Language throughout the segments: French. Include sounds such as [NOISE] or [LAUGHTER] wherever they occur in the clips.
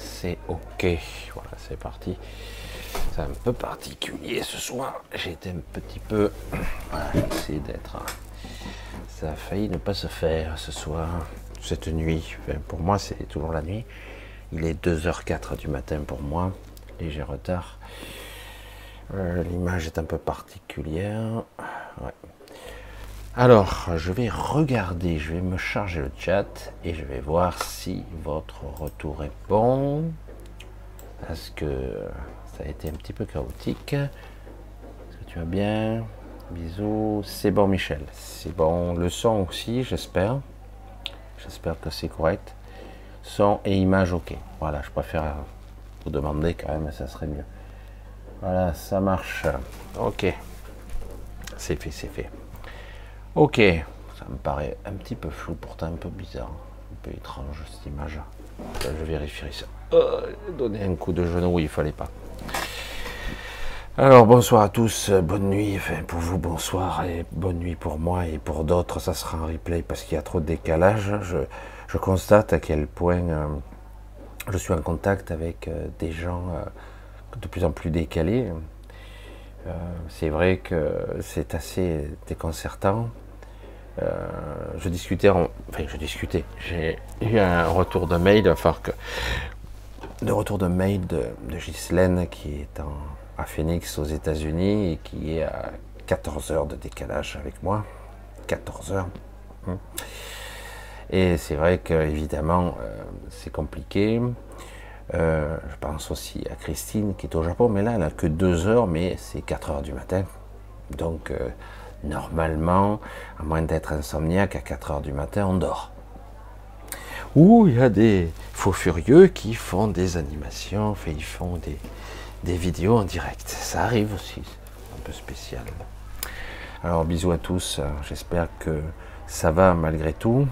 C'est ok. Voilà, c'est parti. C'est un peu particulier ce soir. Été un petit peu. Voilà, d'être. Ça a failli ne pas se faire ce soir, cette nuit. Pour moi, c'est toujours la nuit. Il est 2h04 du matin pour moi. Léger retard. Euh, L'image est un peu particulière. Ouais. Alors, je vais regarder, je vais me charger le chat et je vais voir si votre retour est bon. Parce que ça a été un petit peu chaotique? Est-ce que tu vas bien? Bisous. C'est bon, Michel. C'est bon. Le son aussi, j'espère. J'espère que c'est correct. Son et image, ok. Voilà, je préfère vous demander quand même, ça serait mieux. Voilà, ça marche. Ok. C'est fait, c'est fait. Ok, ça me paraît un petit peu flou, pourtant un peu bizarre, un peu étrange cette image. Je vérifierai ça. Euh, donner un coup de genou, il fallait pas. Alors bonsoir à tous, bonne nuit, enfin pour vous bonsoir et bonne nuit pour moi et pour d'autres ça sera un replay parce qu'il y a trop de décalage. Je, je constate à quel point euh, je suis en contact avec euh, des gens euh, de plus en plus décalés. Euh, c'est vrai que c'est assez déconcertant. Euh, je discutais, en, enfin je discutais, j'ai eu un retour de mail, enfin que, de retour de mail de, de Ghislaine qui est à Phoenix aux États-Unis et qui est à 14 heures de décalage avec moi. 14 heures. Hum. Et c'est vrai que évidemment euh, c'est compliqué. Euh, je pense aussi à Christine qui est au Japon, mais là, elle n'a que deux heures, mais c'est 4 heures du matin. Donc, euh, normalement, à moins d'être insomniaque, à 4 heures du matin, on dort. Ou il y a des faux furieux qui font des animations, ils font des, des vidéos en direct. Ça arrive aussi, un peu spécial. Alors, bisous à tous, j'espère que ça va malgré tout.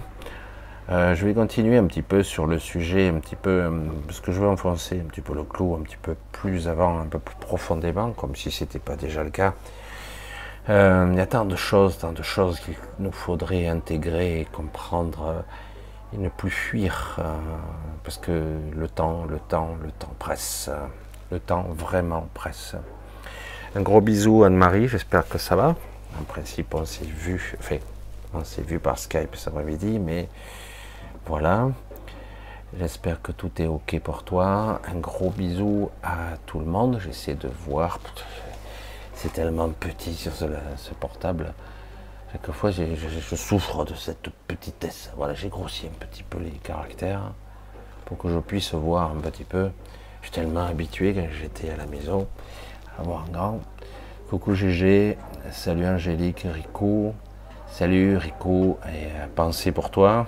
Euh, je vais continuer un petit peu sur le sujet, un petit peu, euh, parce que je veux enfoncer un petit peu le clou un petit peu plus avant, un peu plus profondément, comme si ce n'était pas déjà le cas. Euh, il y a tant de choses, tant de choses qu'il nous faudrait intégrer comprendre et ne plus fuir, parce que le temps, le temps, le temps presse. Le temps vraiment presse. Un gros bisou Anne-Marie, j'espère que ça va. En principe, on s'est vu, enfin, on s'est vu par Skype cet après-midi, mais voilà. J'espère que tout est OK pour toi. Un gros bisou à tout le monde. J'essaie de voir. C'est tellement petit sur ce, portable. Chaque fois, je, je, souffre de cette petitesse. Voilà, j'ai grossi un petit peu les caractères pour que je puisse voir un petit peu. Je suis tellement habitué quand j'étais à la maison à voir grand. Coucou GG, salut Angélique, Rico, salut Rico, et euh, pensée pour toi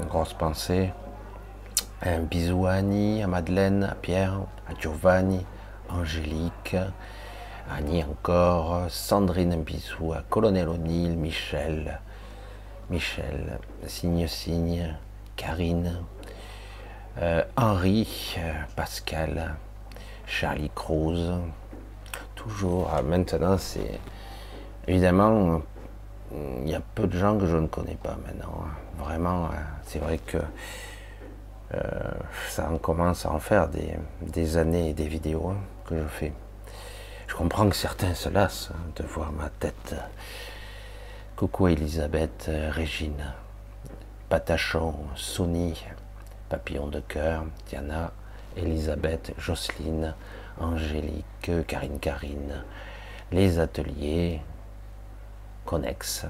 une grosse pensée. Un bisou à Annie, à Madeleine, à Pierre, à Giovanni, Angélique, Annie encore, Sandrine, un bisou à Colonel O'Neill, Michel, Michel, Signe Signe, Karine, euh, Henri, euh, Pascal, Charlie Cruz. Toujours, ah, maintenant c'est évidemment il y a peu de gens que je ne connais pas maintenant. Vraiment, c'est vrai que euh, ça en commence à en faire des, années et des vidéos hein, que je fais. Je comprends que certains se lassent hein, de voir ma tête. Coucou Elisabeth, Régine, Patachon, Sony, Papillon de cœur, Diana, Elisabeth, Jocelyne, Angélique, Karine Karine, les ateliers, Connex.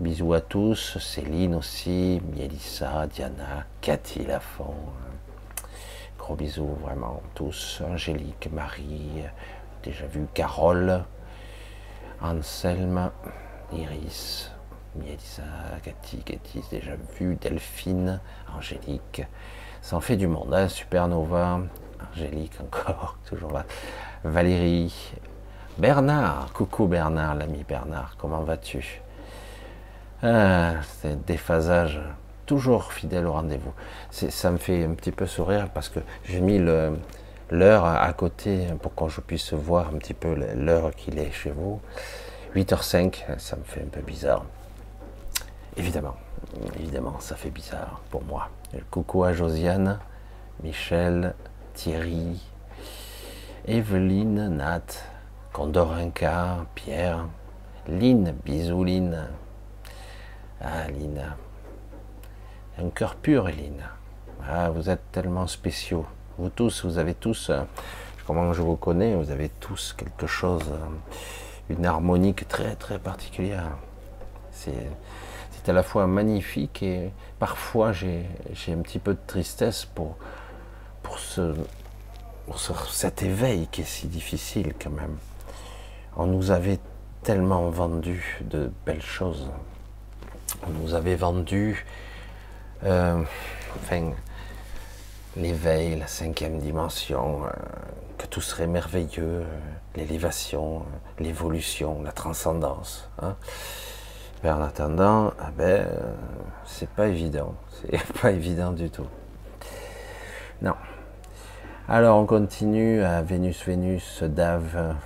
Bisous à tous, Céline aussi, Mélissa, Diana, Cathy Lafont. Gros bisous vraiment tous. Angélique, Marie, déjà vu Carole, Anselme, Iris, Mélissa, Cathy, Cathy, déjà vu, Delphine, Angélique. Ça en fait du monde, hein Supernova, Angélique encore, [LAUGHS] toujours là. Valérie, Bernard, coucou Bernard, l'ami Bernard, comment vas-tu? Ah, C'est déphasage, toujours fidèle au rendez-vous. Ça me fait un petit peu sourire parce que j'ai mis l'heure à côté pour que je puisse voir un petit peu l'heure qu'il est chez vous. 8h05, ça me fait un peu bizarre. Évidemment, évidemment, ça fait bizarre pour moi. Coucou à Josiane, Michel, Thierry, Evelyne, Nat, Condorinka, Pierre, Lynn, bisous Lynn. Ah Lynn, un cœur pur Lynn. Ah, vous êtes tellement spéciaux. Vous tous, vous avez tous, euh, comment je vous connais, vous avez tous quelque chose, euh, une harmonique très très particulière. C'est à la fois magnifique et parfois j'ai un petit peu de tristesse pour cet éveil qui est si difficile quand même. On nous avait tellement vendu de belles choses. On nous avait vendu euh, l'éveil, la cinquième dimension, euh, que tout serait merveilleux, euh, l'élévation, l'évolution, la transcendance. Hein. Mais en attendant, ah ben, c'est pas évident. [LAUGHS] C'est pas évident du tout. Non. Alors on continue à Vénus, Vénus, Dave,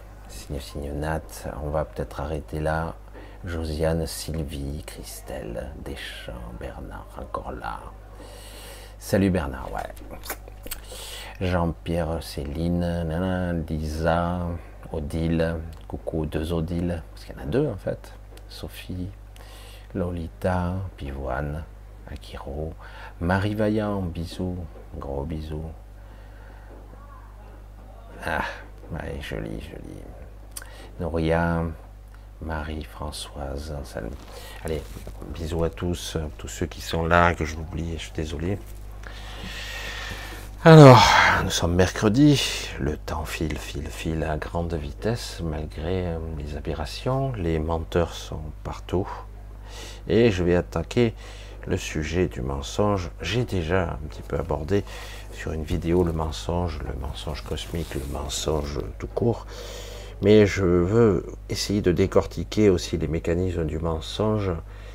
signe, signe, Nat. On va peut-être arrêter là. Josiane, Sylvie, Christelle, Deschamps, Bernard, encore là. Salut Bernard, ouais. Jean-Pierre, Céline, Lisa, Odile, coucou deux Odile, parce qu'il y en a deux en fait. Sophie, Lolita, Pivoine, Akiro, Marie Vaillant, bisous, gros bisous. Ah, ouais, joli, joli. Noria, Marie-Françoise, allez, bisous à tous, tous ceux qui sont là, que je m'oublie, je suis désolé. Alors, nous sommes mercredi, le temps file, file, file à grande vitesse, malgré euh, les aberrations, les menteurs sont partout, et je vais attaquer le sujet du mensonge. J'ai déjà un petit peu abordé sur une vidéo le mensonge, le mensonge cosmique, le mensonge tout court. Mais je veux essayer de décortiquer aussi les mécanismes du mensonge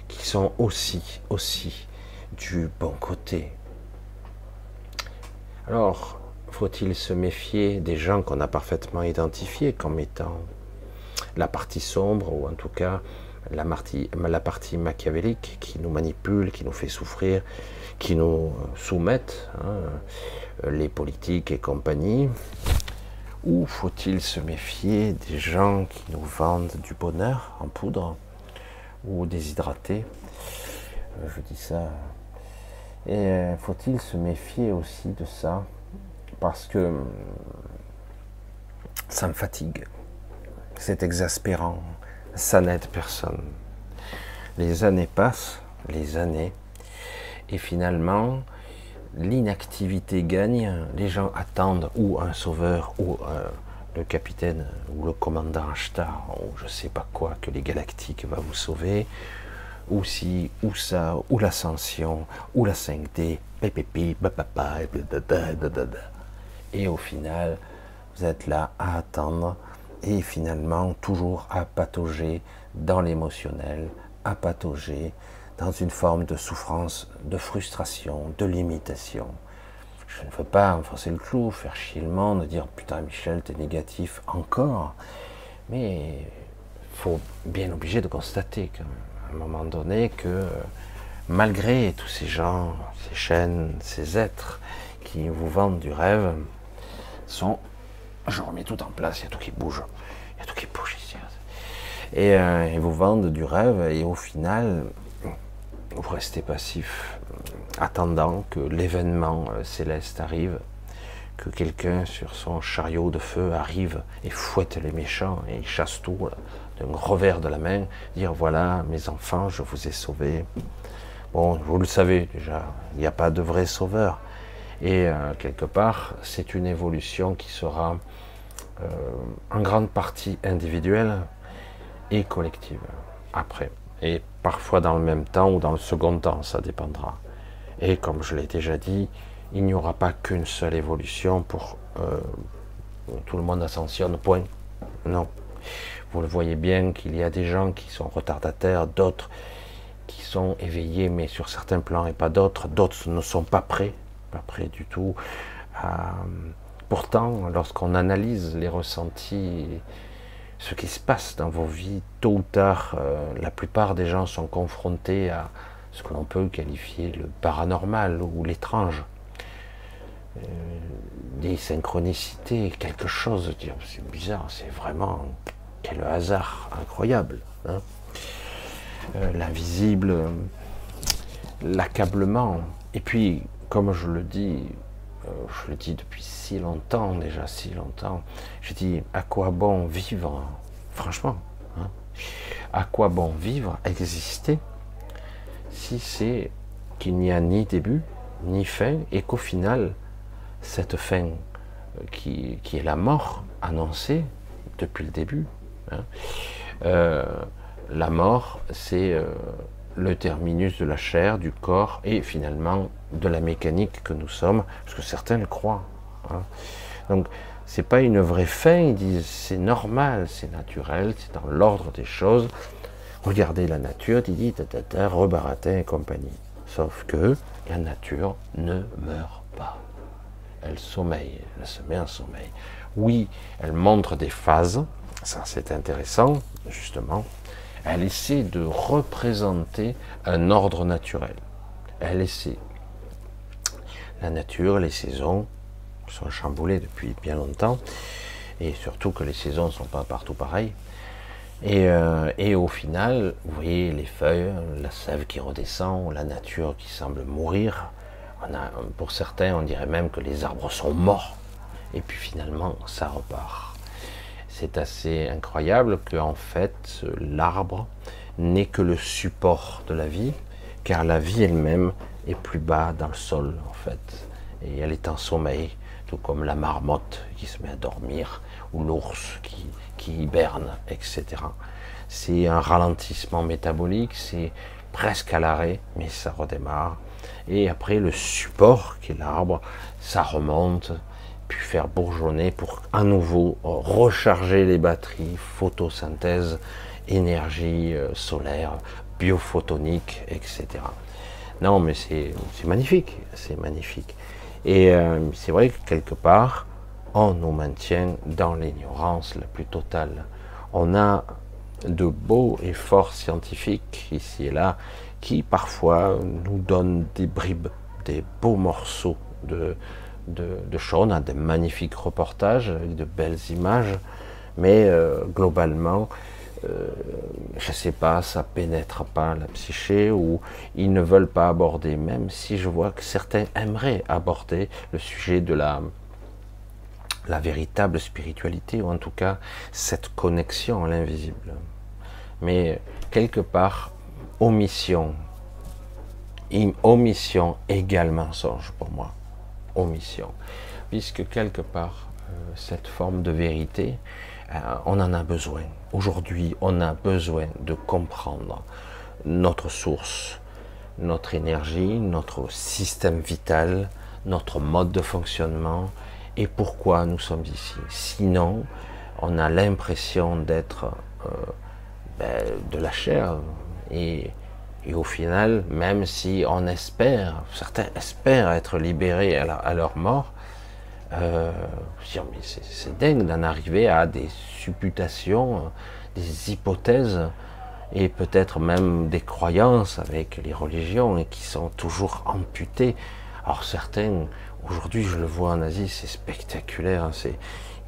qui sont aussi, aussi du bon côté. Alors, faut-il se méfier des gens qu'on a parfaitement identifiés comme étant la partie sombre ou en tout cas la partie, machiavélique qui nous manipule, qui nous fait souffrir, qui nous soumettent, hein, les politiques et compagnie? Ou faut-il se méfier des gens qui nous vendent du bonheur en poudre ou déshydraté euh, Je dis ça. Et euh, faut-il se méfier aussi de ça? Parce que hum, ça me fatigue. C'est exaspérant ça n'aide personne. Les années passent, les années, et finalement, l'inactivité gagne, les gens attendent ou un sauveur, ou euh, le capitaine, ou le commandant Ashtar, ou je sais pas quoi, que les galactiques va vous sauver, ou si, ou ça, ou l'ascension, ou la 5D, et au final, vous êtes là à attendre et finalement toujours à patauger dans l'émotionnel, à patauger dans une forme de souffrance, de frustration, de limitation. Je ne veux pas enfoncer le clou, faire chier le monde, dire putain Michel, t'es négatif encore. Mais il faut bien obligé de constater qu'à un moment donné que malgré tous ces gens, ces chaînes, ces êtres qui vous vendent du rêve, sont je remets tout en place, il y a tout qui bouge. Il y a tout qui bouge ici. Et euh, ils vous vendent du rêve et au final, vous restez passif, attendant que l'événement euh, céleste arrive, que quelqu'un sur son chariot de feu arrive et fouette les méchants et chasse tout d'un revers de la main, dire voilà mes enfants, je vous ai sauvés. Bon, vous le savez déjà, il n'y a pas de vrai sauveur. Et euh, quelque part, c'est une évolution qui sera euh, en grande partie individuelle et collective après. Et parfois dans le même temps ou dans le second temps, ça dépendra. Et comme je l'ai déjà dit, il n'y aura pas qu'une seule évolution pour euh, tout le monde ascensionne, point. Non. Vous le voyez bien qu'il y a des gens qui sont retardataires, d'autres qui sont éveillés, mais sur certains plans et pas d'autres. D'autres ne sont pas prêts, pas prêts du tout à, Pourtant, lorsqu'on analyse les ressentis, ce qui se passe dans vos vies, tôt ou tard, euh, la plupart des gens sont confrontés à ce que l'on peut qualifier le paranormal ou l'étrange. Euh, des synchronicités, quelque chose. C'est bizarre, c'est vraiment quel hasard incroyable. Hein. Euh, l'invisible, l'accablement. Et puis, comme je le dis, je le dis depuis si longtemps, déjà si longtemps, je dis à quoi bon vivre, franchement, hein? à quoi bon vivre, exister, si c'est qu'il n'y a ni début, ni fin, et qu'au final, cette fin euh, qui, est la mort annoncée depuis le début, hein, euh, la mort, c'est euh, le terminus de la chair, du corps et finalement de la mécanique que nous sommes, parce que certains le croient. Hein. Donc, c'est pas une vraie fin, ils disent c'est normal, c'est naturel, c'est dans l'ordre des choses. Regardez la nature, il dit tata, rebaratin et compagnie. Sauf que la nature ne meurt pas. Elle sommeille, elle se met en sommeil. Oui, elle montre des phases, ça c'est intéressant, justement. Elle essaie de représenter un ordre naturel. Elle essaie. La nature, les saisons sont chamboulées depuis bien longtemps, et surtout que les saisons ne sont pas partout pareilles. Euh, et, au final, vous voyez les feuilles, la sève qui redescend, la nature qui semble mourir. Pour certains, on dirait même que les arbres sont morts. Et puis finalement, ça repart. C'est assez incroyable qu'en fait, l'arbre n'est que le support de la vie, car la vie elle-même est plus bas dans le sol, en fait. Et elle est en sommeil, tout comme la marmotte qui se met à dormir, ou l'ours qui, qui hiberne, etc. C'est un ralentissement métabolique, c'est presque à l'arrêt, mais ça redémarre. Et après, le support, qui est l'arbre, ça remonte, puis faire bourgeonner pour à nouveau recharger les batteries, photosynthèse, énergie euh, solaire, biophotonique, etc. Non, mais c'est magnifique, c'est magnifique. Et euh, c'est vrai que quelque part, on nous maintient dans l'ignorance la plus totale. On a de beaux et forts scientifiques ici et là qui parfois nous donnent des bribes, des beaux morceaux de, de, choses. On a des magnifiques reportages avec de belles images, mais euh, globalement, euh, je ne sais pas, ça pénètre pas la psyché ou ils ne veulent pas aborder, même si je vois que certains aimeraient aborder le sujet de la, la véritable spiritualité, ou en tout cas cette connexion à l'invisible. Mais quelque part, omission, omission égale mensonge pour moi. Omission. Puisque quelque part, euh, cette forme de vérité, euh, on en a besoin. Aujourd'hui, on a besoin de comprendre notre source, notre énergie, notre système vital, notre mode de fonctionnement, et pourquoi nous sommes ici. Sinon, on a l'impression d'être euh, ben, de la chair et, au final, même si on espère, certains espèrent être libérés à, leur mort, euh, c'est dingue d'en arriver à des supputations, des hypothèses et peut-être même des croyances avec les religions et qui sont toujours amputées. Alors certains Aujourd'hui, je le vois en Asie, c'est spectaculaire. Hein,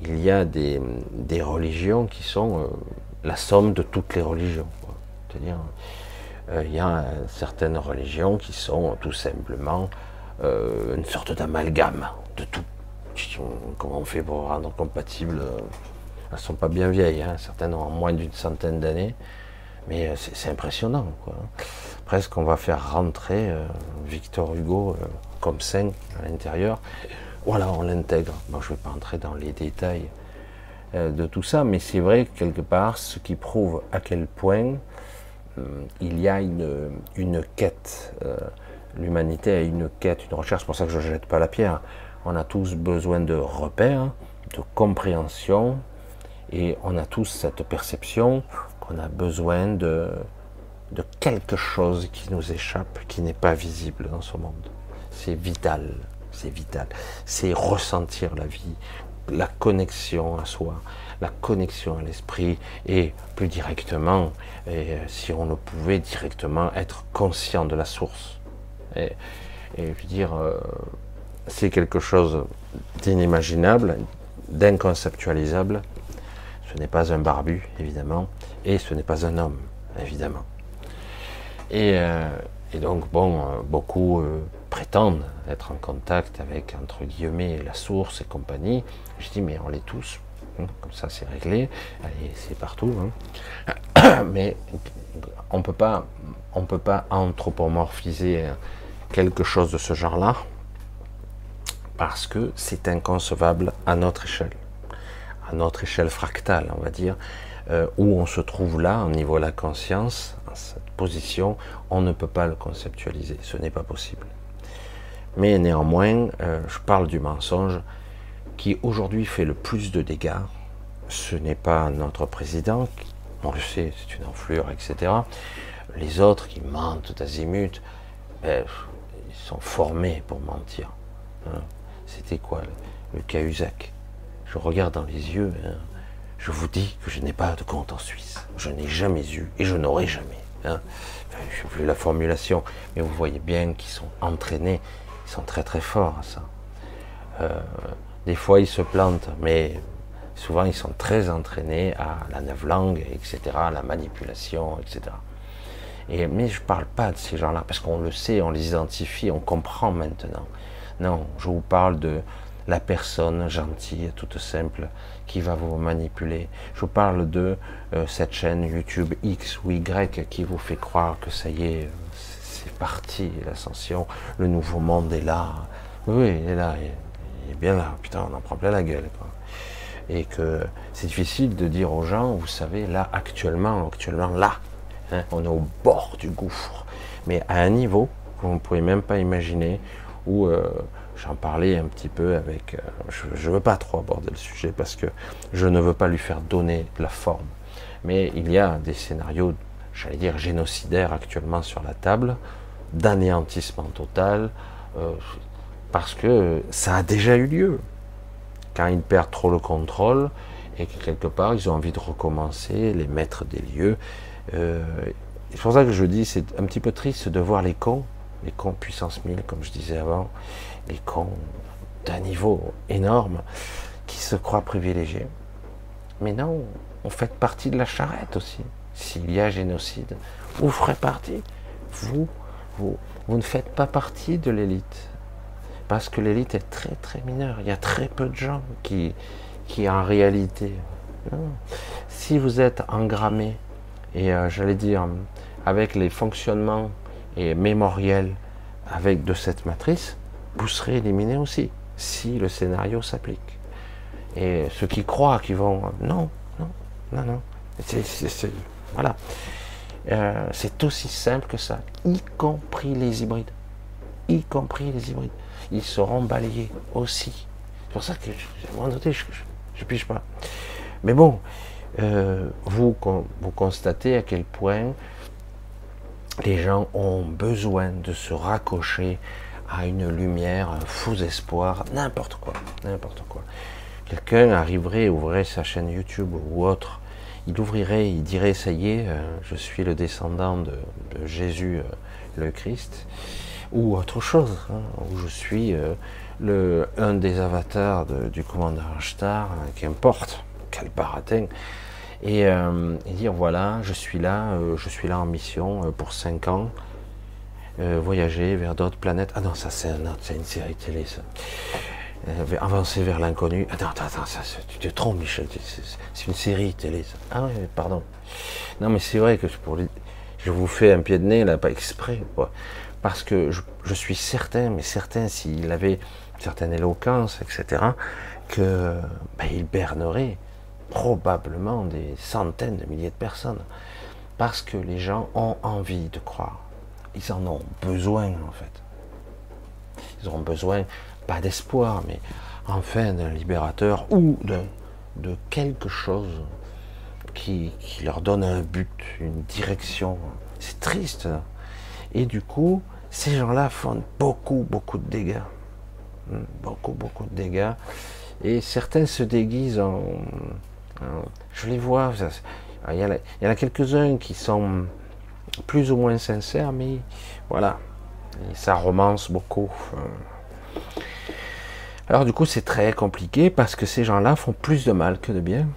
il y a des, religions qui sont euh, la somme de toutes les religions. C'est-à-dire, il y a certaines religions qui sont tout simplement euh, une sorte d'amalgame de tout. Comment on fait pour rendre compatible Elles ne sont pas bien vieilles, hein, certaines ont moins d'une centaine d'années, mais c'est impressionnant. Presque on va faire rentrer Victor Hugo comme saint à l'intérieur. Voilà, on l'intègre. Moi, je ne vais pas entrer dans les détails euh, de tout ça, mais c'est vrai que quelque part, ce qui prouve à quel point euh, il y a une, une quête. Euh, l'humanité a une quête, une recherche. C'est pour ça que je ne jette pas la pierre. On a tous besoin de repères, de compréhension, et on a tous cette perception qu'on a besoin de, de quelque chose qui nous échappe, qui n'est pas visible dans ce monde c'est vital, c'est vital. C'est ressentir la vie, la connexion à soi, la connexion à l'esprit et plus directement, et euh, si on le pouvait directement, être conscient de la source. Et, je veux dire, euh, c'est quelque chose d'inimaginable, d'inconceptualisable. Ce n'est pas un barbu, évidemment, et ce n'est pas un homme, évidemment. Et, euh, donc, bon, beaucoup prétendent être en contact avec, entre guillemets, la source et compagnie. Je dis, mais on l'est tous, comme ça c'est réglé, c'est partout. Hein. [COUGHS] mais on peut pas, on peut pas anthropomorphiser quelque chose de ce genre-là parce que c'est inconcevable à notre échelle, à notre échelle fractale, on va dire, euh, où on se trouve là, au niveau de la conscience, en cette position, on ne peut pas le conceptualiser, ce n'est pas possible. Mais néanmoins, euh, je parle du mensonge qui aujourd'hui fait le plus de dégâts. Ce n'est pas notre président, on le sait, c'est une enflure, etc. Les autres qui mentent d'azimut, ben, ils sont formés pour mentir. Hein. C'était quoi le, Cahuzac Je regarde dans les yeux, hein. je vous dis que je n'ai pas de compte en Suisse. Je n'ai jamais eu et je n'aurai jamais. Hein. je n'ai plus la formulation, mais vous voyez bien qu'ils sont entraînés, ils sont très très forts à ça. Euh, des fois ils se plantent, mais souvent ils sont très entraînés à la langue, etc., à la manipulation, etc. Et, mais je ne parle pas de ces gens-là, parce qu'on le sait, on les identifie, on comprend maintenant. Non, je vous parle de la personne gentille, toute simple, qui va vous manipuler. Je vous parle de euh, cette chaîne YouTube X ou Y qui vous fait croire que ça y est, c'est parti, l'ascension, le nouveau monde est là. Oui, il est là, bien là. Putain, on en prend plein la gueule. Et que c'est difficile de dire aux gens, vous savez, là, actuellement, actuellement, là, hein, on est au bord du gouffre. Mais à un niveau que vous ne pouvez même pas imaginer, où euh, j'en parlais un petit peu avec. Euh, je ne veux pas trop aborder le sujet parce que je ne veux pas lui faire donner la forme. Mais il y a des scénarios, j'allais dire génocidaires actuellement sur la table, d'anéantissement total, euh, parce que ça a déjà eu lieu. Quand ils perdent trop le contrôle et que quelque part ils ont envie de recommencer, les maîtres des lieux. c'est pour ça que je dis, c'est un petit peu triste de voir les cons les cons puissance 1000, comme je disais avant, les cons d'un niveau énorme, qui se croient privilégiés. Mais non, on fait partie de la charrette aussi. S'il y a génocide, vous ferez partie. Vous, vous, vous ne faites pas partie de l'élite. Parce que l'élite est très très mineure. Il y a très peu de gens qui, qui en réalité. Si vous êtes engrammé, et euh, j'allais dire, avec les fonctionnements et mémoriel avec de cette matrice, vous serez éliminé aussi, si le scénario s'applique. Et ceux qui croient qu'ils vont... Non, non, non, non. voilà. Euh, c'est aussi simple que ça, y compris les hybrides. Y compris les hybrides. Ils seront balayés aussi. C'est pour ça que, à un moment je ne piche pas. Mais bon, euh, vous, vous constatez à quel point les gens ont besoin de se raccrocher à une lumière, un faux espoir, n'importe quoi, n'importe quoi. Quelqu'un arriverait, ouvrirait sa chaîne YouTube ou autre, il ouvrirait, il dirait ça y est, euh, je suis le descendant de, Jésus euh, le Christ, ou autre chose, hein, où je suis euh, le, un des avatars du commandant Star, qu'importe, quel baratin, euh, et, dire voilà, je suis là, euh, je suis là en mission euh, pour 5 ans, voyager vers d'autres planètes. Ah non, ça c'est un c'est une série télé ça. avancer vers l'inconnu. Attends, attends, attends, ça, tu te trompes, Michel. C'est une série télé. Ça. Ah oui, pardon. Non, mais c'est vrai que pour je vous fais un pied de nez là, pas exprès, quoi. Parce que je, suis certain, mais certain, s'il avait une certaine éloquence, etc., que ben, il bernerait probablement des centaines de milliers de personnes. Parce que les gens ont envie de croire. Ils en ont besoin, en fait. Ils ont besoin, pas d'espoir, mais enfin d'un libérateur ou de, quelque chose qui, leur donne un but, une direction. C'est triste. Et du coup, ces gens-là font beaucoup, beaucoup de dégâts. Hmm, beaucoup, beaucoup de dégâts. Et certains se déguisent en, je les vois. Il y en a, quelques-uns qui sont plus ou moins sincères, mais voilà, ça romance beaucoup. Alors du coup, c'est très compliqué parce que ces gens-là font plus de mal que de bien.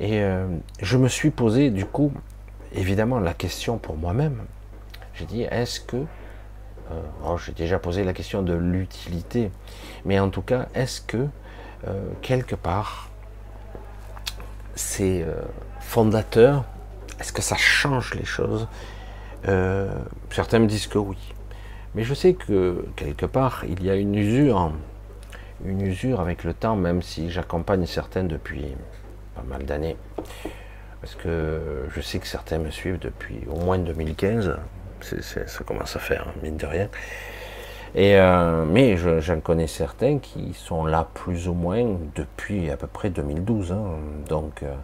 Et euh, je me suis posé du coup, évidemment, la question pour moi-même. J'ai dit, est-ce que... Euh, j'ai déjà posé la question de l'utilité, mais en tout cas, est-ce que euh, quelque part, c'est fondateur, est-ce que ça change les choses? Certains me disent que oui. Mais je sais que quelque part, il y a une usure, une usure avec le temps, même si j'accompagne certaines depuis pas mal d'années. Parce que je sais que certains me suivent depuis au moins 2015. Ça commence à faire, mine de rien. Euh, mais j'en connais certains qui sont là plus ou moins depuis à peu près 2012. Hein. Donc euh,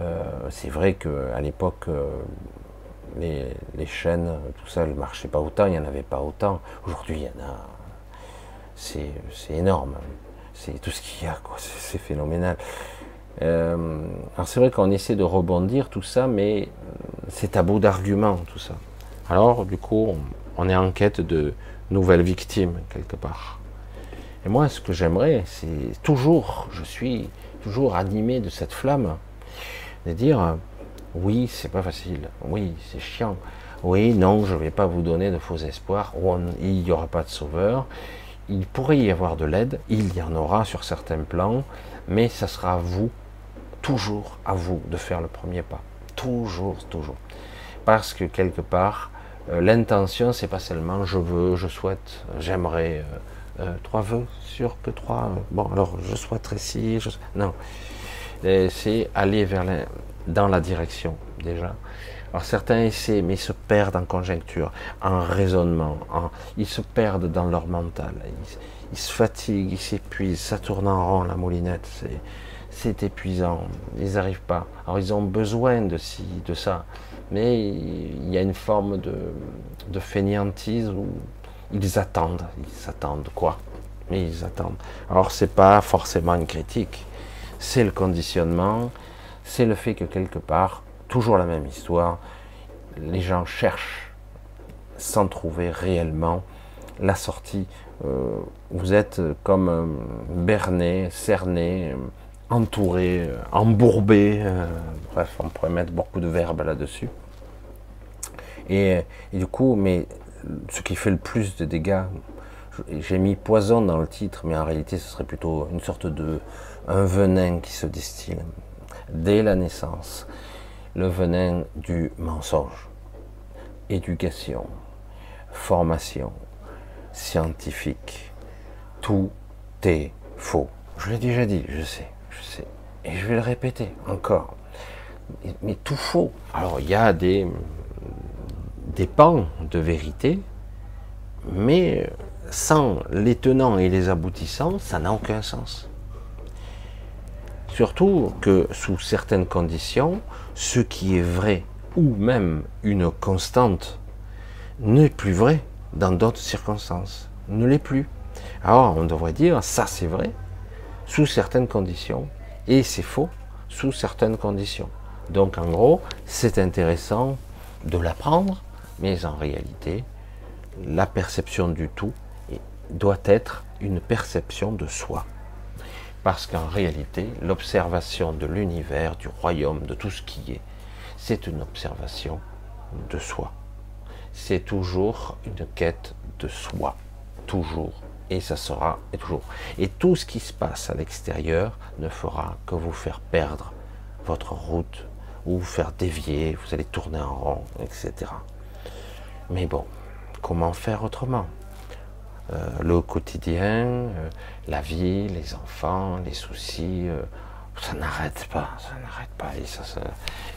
euh, c'est vrai qu'à l'époque, les, chaînes, tout ça ne marchait pas autant, il n'y en avait pas autant. Aujourd'hui, il y en a. C'est énorme. C'est tout ce qu'il y a, C'est phénoménal. Alors c'est vrai qu'on essaie de rebondir tout ça, mais c'est à bout d'arguments tout ça. Alors du coup, on est en quête de nouvelles victimes quelque part. Et moi, ce que j'aimerais, c'est toujours, je suis toujours animé de cette flamme, de dire oui, c'est pas facile, oui, c'est chiant, oui, non, je vais pas vous donner de faux espoirs, il n'y aura pas de sauveur, il pourrait y avoir de l'aide, il y en aura sur certains plans, mais ça sera à vous toujours à vous de faire le premier pas. Toujours, toujours. Parce que quelque part, l'intention, c'est pas seulement je veux, je souhaite, j'aimerais, euh, euh, trois vœux, sur que trois. bon, alors je souhaiterais si, non. C'est aller vers dans la direction déjà. Alors certains essaient, mais ils se perdent en conjecture, en raisonnement, en... ils se perdent dans leur mental, ils, se fatiguent, ils s'épuisent, ça tourne en rond la moulinette. C'est c'est épuisant, ils n'arrivent pas. Alors ils ont besoin de ci, de ça, mais il y a une forme de, de fainéantise où ils attendent, ils attendent quoi? Mais ils attendent. Alors c'est pas forcément une critique, c'est le conditionnement, c'est le fait que quelque part, toujours la même histoire, les gens cherchent sans trouver réellement la sortie. Euh, vous êtes comme berné, cerné, entouré, euh, embourbé, euh, bref, on pourrait mettre beaucoup de verbes là-dessus. Et, du coup, mais ce qui fait le plus de dégâts, j'ai mis poison dans le titre, mais en réalité, ce serait plutôt une sorte de un venin qui se distille dès la naissance, le venin du mensonge, éducation, formation, scientifique, tout est faux. Je l'ai déjà dit, je sais. Et je vais le répéter encore. Mais, tout faux. Alors il y a des, des pans de vérité, mais sans les tenants et les aboutissants, ça n'a aucun sens. Surtout que sous certaines conditions, ce qui est vrai ou même une constante n'est plus vrai dans d'autres circonstances, ne l'est plus. Alors on devrait dire ça c'est vrai sous certaines conditions et c'est faux sous certaines conditions. Donc en gros, c'est intéressant de l'apprendre, mais en réalité, la perception du tout doit être une perception de soi. Parce qu'en réalité, l'observation de l'univers, du royaume, de tout ce qui est, c'est une observation de soi. C'est toujours une quête de soi. Toujours et ça sera et toujours. Et tout ce qui se passe à l'extérieur ne fera que vous faire perdre votre route ou vous faire dévier, vous allez tourner en rond, etc. Mais bon, comment faire autrement? Euh, Le quotidien, euh, la vie, les enfants, les soucis, euh, ça n'arrête pas, ça n'arrête pas.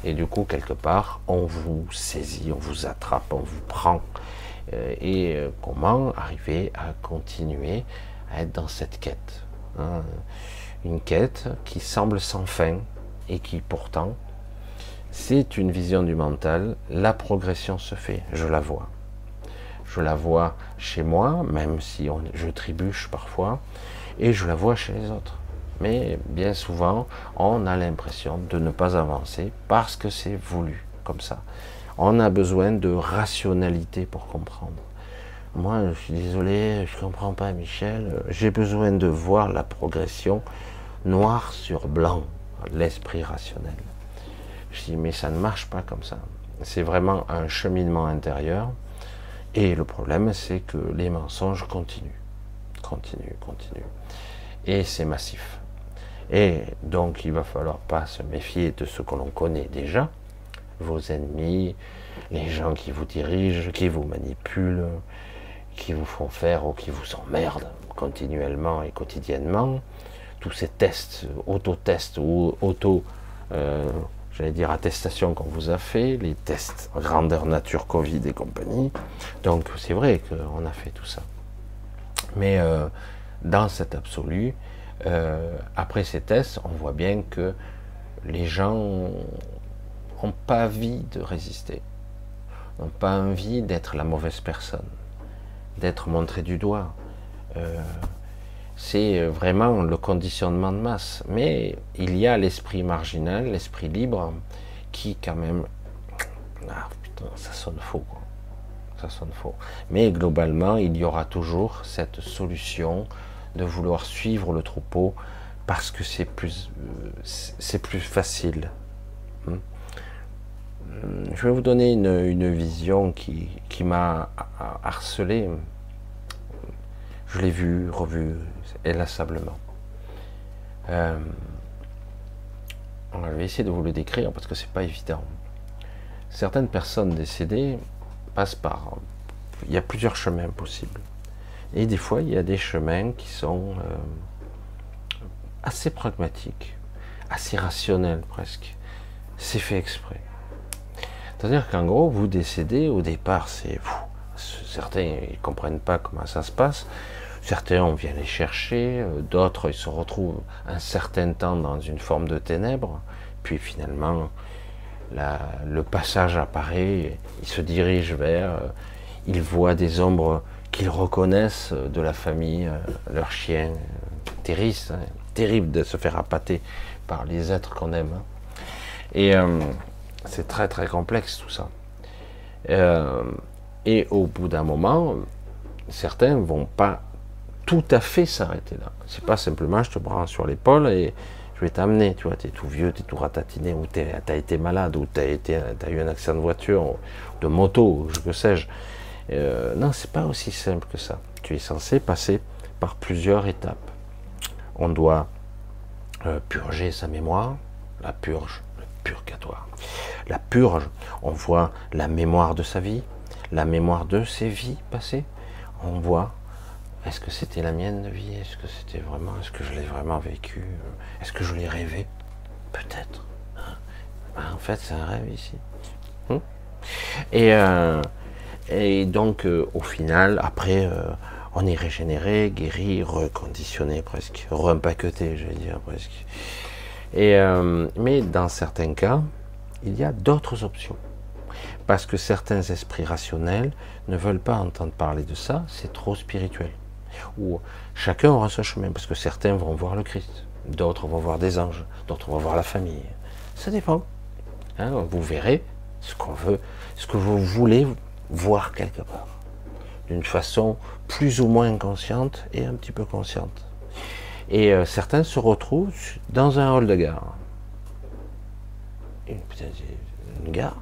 Et, du coup, quelque part, on vous saisit, on vous attrape, on vous prend et euh, comment arriver à continuer à être dans cette quête. Hein. Une quête qui semble sans fin et qui pourtant, c'est une vision du mental, la progression se fait, je la vois. Je la vois chez moi, même si je trébuche parfois, et je la vois chez les autres. Mais bien souvent, on a l'impression de ne pas avancer parce que c'est voulu comme ça. On a besoin de rationalité pour comprendre. moi, je suis désolé, je comprends pas, Michel. J'ai besoin de voir la progression noir sur blanc, l'esprit rationnel. Je dis, mais ça ne marche pas comme ça. C'est vraiment un cheminement intérieur. Et le problème, c'est que les mensonges continuent, continuent, continuent. Et c'est massif. Et donc, il va falloir pas se méfier de ce que l'on connaît déjà, vos ennemis, les gens qui vous dirigent, qui vous manipulent, qui vous font faire ou qui vous emmerdent continuellement et quotidiennement, tous ces tests, auto-tests ou auto, euh, j'allais dire attestation qu'on vous a fait, les tests grandeur nature Covid et compagnie. Donc c'est vrai qu'on a fait tout ça. Mais euh, dans cet absolu, euh, après ces tests, on voit bien que les gens n'ont pas envie de résister, n'ont pas envie d'être la mauvaise personne, d'être montré du doigt. Euh, c'est vraiment le conditionnement de masse. Mais il y a l'esprit marginal, l'esprit libre, qui quand même... Ah putain, ça sonne faux. Quoi. Ça sonne faux. Mais globalement, il y aura toujours cette solution de vouloir suivre le troupeau parce que c'est plus, c'est plus facile. Hmm? Je vais vous donner une, vision qui, m'a harcelé. Je l'ai vu, revu, inlassablement. Euh, on va essayer de vous le décrire parce que c'est pas évident. Certaines personnes décédées passent par. Il y a plusieurs chemins possibles. Et des fois, il y a des chemins qui sont euh, assez pragmatiques, assez rationnels presque. C'est fait exprès. C'est-à-dire qu'en gros, vous décédez, au départ, c'est. Certains ne comprennent pas comment ça se passe. Certains, on vient les chercher, euh, d'autres, ils se retrouvent un certain temps dans une forme de ténèbres, puis finalement, le passage apparaît, ils se dirigent vers, euh, ils voient des ombres qu'ils reconnaissent euh, de la famille, leur chien, terrible, hein, terrible de se faire appâter par les êtres qu'on aime. Hein. Et c'est très très complexe tout ça. et au bout d'un moment, certains vont pas tout à fait s'arrêter là. C'est pas simplement je te prends sur l'épaule et je vais t'amener, tu vois, tu es tout vieux, tu es tout ratatiné, ou tu as été malade, ou tu as, as, eu un accident de voiture, de moto, je que sais-je. Euh, non, c'est pas aussi simple que ça. Tu es censé passer par plusieurs étapes. On doit euh, purger sa mémoire, la purge, purgatoire. La purge, on voit la mémoire de sa vie, la mémoire de ses vies passées. On voit est-ce que c'était la mienne de vie? Est-ce que c'était vraiment Est-ce que je l'ai vraiment vécu? Est-ce que je l'ai rêvé? Peut-être. Hein. Ben, en fait, c'est un rêve ici. Hein. et, euh, et, donc, euh, au final, après, euh, on est régénéré, guéri, reconditionné presque, rempaqueté, je vais dire presque. Et, mais dans certains cas, il y a d'autres options. Parce que certains esprits rationnels ne veulent pas entendre parler de ça, c'est trop spirituel où chacun aura son chemin, parce que certains vont voir le Christ, d'autres vont voir des anges, d'autres vont voir la famille. Ça dépend. Hein, vous verrez ce qu'on veut, ce que vous voulez voir quelque part, d'une façon plus ou moins consciente et un petit peu consciente. Et euh, certains se retrouvent dans un hall de gare. Une, une gare?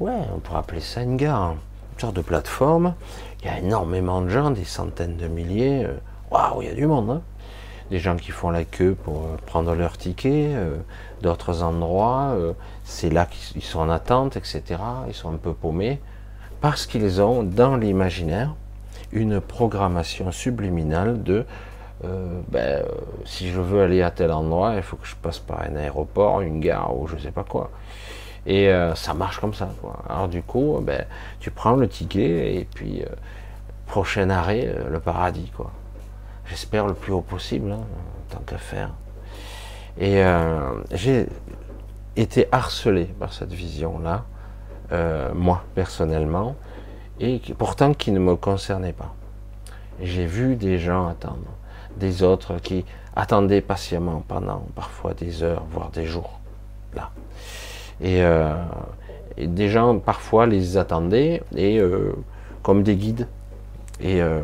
Ouais, on pourrait appeler ça une gare. Une sorte de plateforme il y a énormément de gens, des centaines de milliers. Euh, waouh, il y a du monde. Hein. des gens qui font la queue pour euh, prendre leur ticket, d'autres endroits, c'est là qu'ils sont en attente, etc. Ils sont un peu paumés parce qu'ils ont dans l'imaginaire une programmation subliminale de ben, si je veux aller à tel endroit, il faut que je passe par un aéroport, une gare ou je sais pas quoi. Et euh, ça marche comme ça. Alors du coup, ben, tu prends le ticket et puis euh, prochain arrêt, euh, le paradis. quoi. J'espère le plus haut possible, hein, tant qu'à faire. Et j'ai été harcelé par cette vision-là, moi personnellement, et pourtant qui ne me concernait pas. J'ai vu des gens attendre, des autres qui attendaient patiemment pendant parfois des heures, voire des jours, là. Euh, et, des gens parfois les attendaient et euh, comme des guides Et, euh,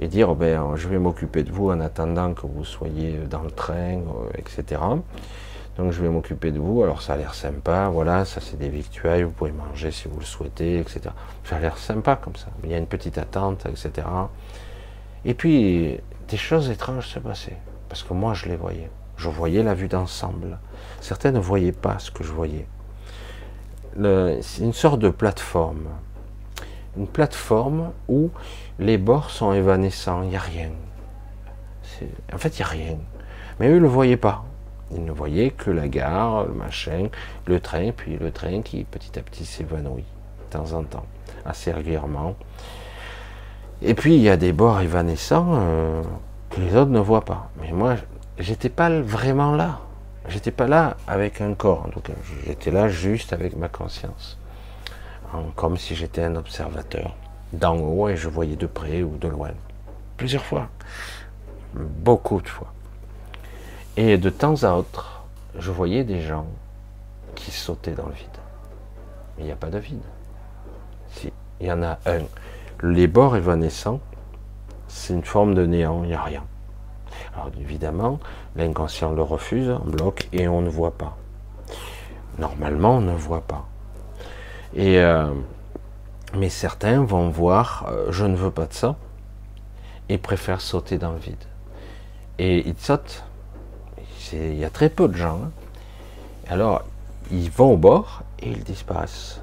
dire, ben, je vais m'occuper de vous en attendant que vous soyez dans le train, etc. Donc je vais m'occuper de vous. Alors ça a l'air sympa, voilà, ça c'est des victuailles, vous pouvez manger si vous le souhaitez, etc. Ça a l'air sympa comme ça. Il y a une petite attente, etc. Et puis des choses étranges se passaient. Parce que moi je les voyais. Je voyais la vue d'ensemble. Certains ne voyaient pas ce que je voyais. C'est une sorte de plateforme. Une plateforme où les bords sont évanescents, il n'y a rien. En fait, il n'y a rien. Mais eux ne le voyaient pas. Ils ne voyaient que la gare, le machin, le train, puis le train qui petit à petit s'évanouit de temps en temps, assez régulièrement. Et puis il y a des bords évanescents euh, que les autres ne voient pas. Mais moi, j'étais pas vraiment là. J'étais pas là avec un corps, tout cas. J'étais là juste avec ma conscience. Comme si j'étais un observateur. D'en haut et je voyais de près ou de loin. Plusieurs fois. Beaucoup de fois. Et de temps à autre, je voyais des gens qui sautaient dans le vide. Mais il n'y a pas de vide. Si, il y en a un. Les bords évanescents, c'est une forme de néant, il n'y a rien. Alors évidemment, l'inconscient le refuse, bloque, et on ne voit pas. Normalement, on ne voit pas. Et euh, mais certains vont voir, euh, je ne veux pas de ça, et préfèrent sauter dans le vide. Et ils sautent il y a très peu de gens. Hein. Alors, ils vont au bord et ils disparaissent.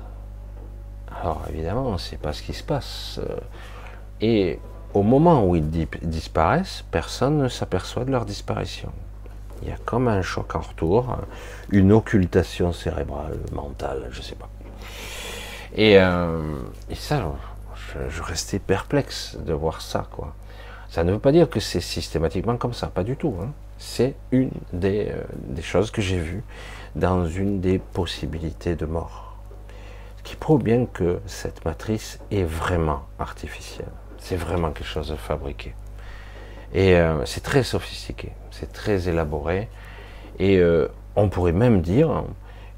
Alors, évidemment, on ne pas ce qui se passe. Et au moment où ils disparaissent, personne ne s'aperçoit de leur disparition. Il y a comme un choc en retour, une occultation cérébrale, mentale, je ne sais pas. Et, euh, ça, je, restais perplexe de voir ça, quoi. Ça ne veut pas dire que c'est systématiquement comme ça, pas du tout. Hein c'est une euh, des, choses que j'ai vues dans une des possibilités de mort. Qui prouve bien que cette matrice est vraiment artificielle. C'est vraiment quelque chose de fabriqué. Et euh, c'est très sophistiqué, c'est très élaboré. Et euh, on pourrait même dire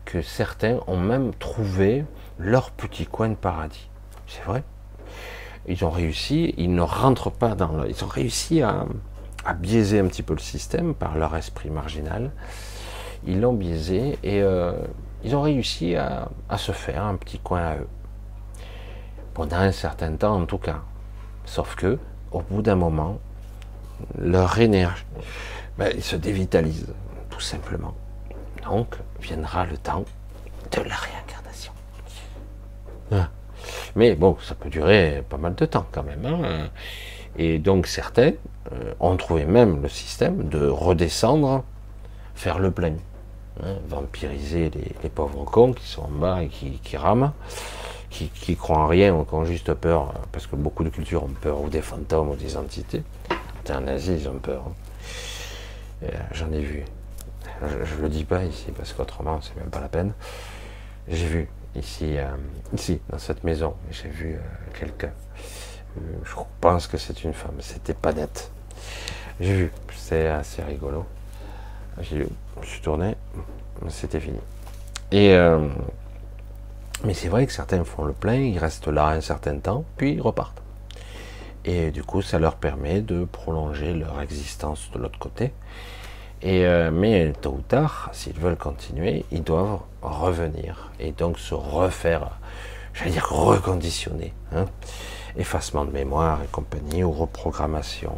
que certains ont même trouvé leur petit coin de paradis. C'est vrai. Ils ont réussi, ils ne rentrent pas dans le... Ils ont réussi à, à biaiser un petit peu le système par leur esprit marginal. Ils l'ont biaisé et euh, ils ont réussi à, se faire un petit coin à eux. Pendant un certain temps en tout cas. Sauf que, au bout d'un moment, leur énergie ben, se dévitalise, tout simplement. Donc viendra le temps de la réincarnation. Ah. Mais bon, ça peut durer pas mal de temps quand même. Hein. Et donc certains euh, ont trouvé même le système de redescendre, faire le plein, hein, vampiriser les, pauvres cons qui sont en bas et qui, rament, qui, croient en rien ou qui ont juste peur, parce que beaucoup de cultures ont peur ou des fantômes ou des entités. En Asie, ils ont peur. Hein. Euh, j'en ai vu. Je ne le dis pas ici parce qu'autrement, c'est même pas la peine. J'ai vu ici, euh, ici, dans cette maison, j'ai vu quelqu'un je pense que c'est une femme. C'était pas net. J'ai vu. C'est assez rigolo. J'ai. Je suis tourné. C'était fini. Et euh, mais c'est vrai que certains font le plein, ils restent là un certain temps, puis ils repartent. Et du coup, ça leur permet de prolonger leur existence de l'autre côté. Et euh, mais tôt ou tard, s'ils veulent continuer, ils doivent revenir et donc se refaire, j'allais dire reconditionner. Hein effacement de mémoire et compagnie, ou reprogrammation.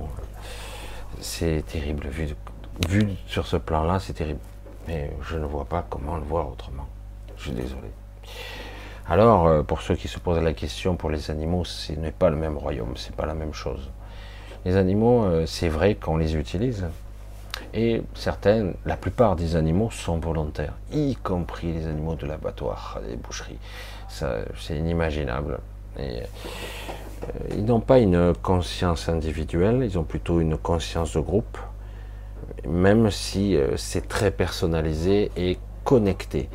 C'est terrible, vu, vu sur ce plan-là, c'est terrible. Mais je ne vois pas comment le voir autrement. Je suis désolé. Alors, euh, pour ceux qui se posent la question, pour les animaux, ce n'est pas le même royaume, c'est pas la même chose. Les animaux, euh, c'est vrai qu'on les utilise, et certains, la plupart des animaux sont volontaires, y compris les animaux de l'abattoir, des boucheries. C'est inimaginable. Et euh, ils n'ont pas une conscience individuelle, ils ont plutôt une conscience de groupe, même si euh, c'est très personnalisé et connecté.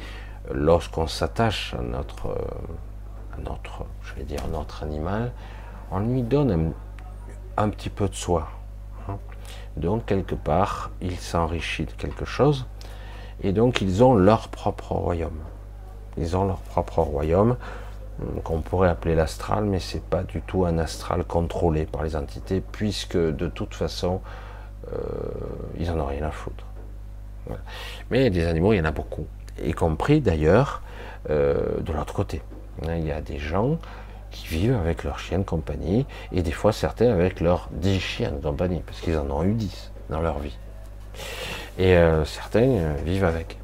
Lorsqu'on s'attache à notre, euh, à notre, je vais dire, notre animal, on lui donne un, petit peu de soi. Hein. Donc quelque part, il s'enrichit de quelque chose, et donc ils ont leur propre royaume. Ils ont leur propre royaume qu'on pourrait appeler l'astral, mais c'est pas du tout un astral contrôlé par les entités, puisque de toute façon, ils en ont rien à foutre. Mais des animaux, il y en a beaucoup, y compris d'ailleurs euh, de l'autre côté. Hein, il y a des gens qui vivent avec leurs chiens de compagnie, et des fois certains avec leurs 10 chiens de compagnie, parce qu'ils en ont eu 10 dans leur vie. Et euh, certains vivent avec.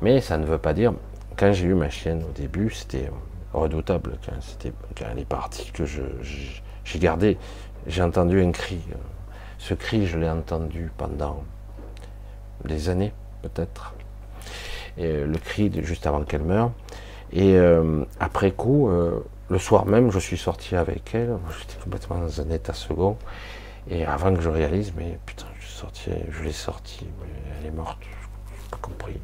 Mais ça ne veut pas dire, quand j'ai eu ma chienne au début, c'était redoutable quand, elle est partie, que j'ai gardé, j'ai entendu un cri. Ce cri, je l'ai entendu pendant des années, peut-être. Euh, le cri juste avant qu'elle meure. Et euh, après coup, euh, le soir même, je suis sorti avec elle. J'étais complètement dans un état second. Et avant que je réalise, mais putain, je, sorti, je l'ai sortie, elle est morte. Je pas compris.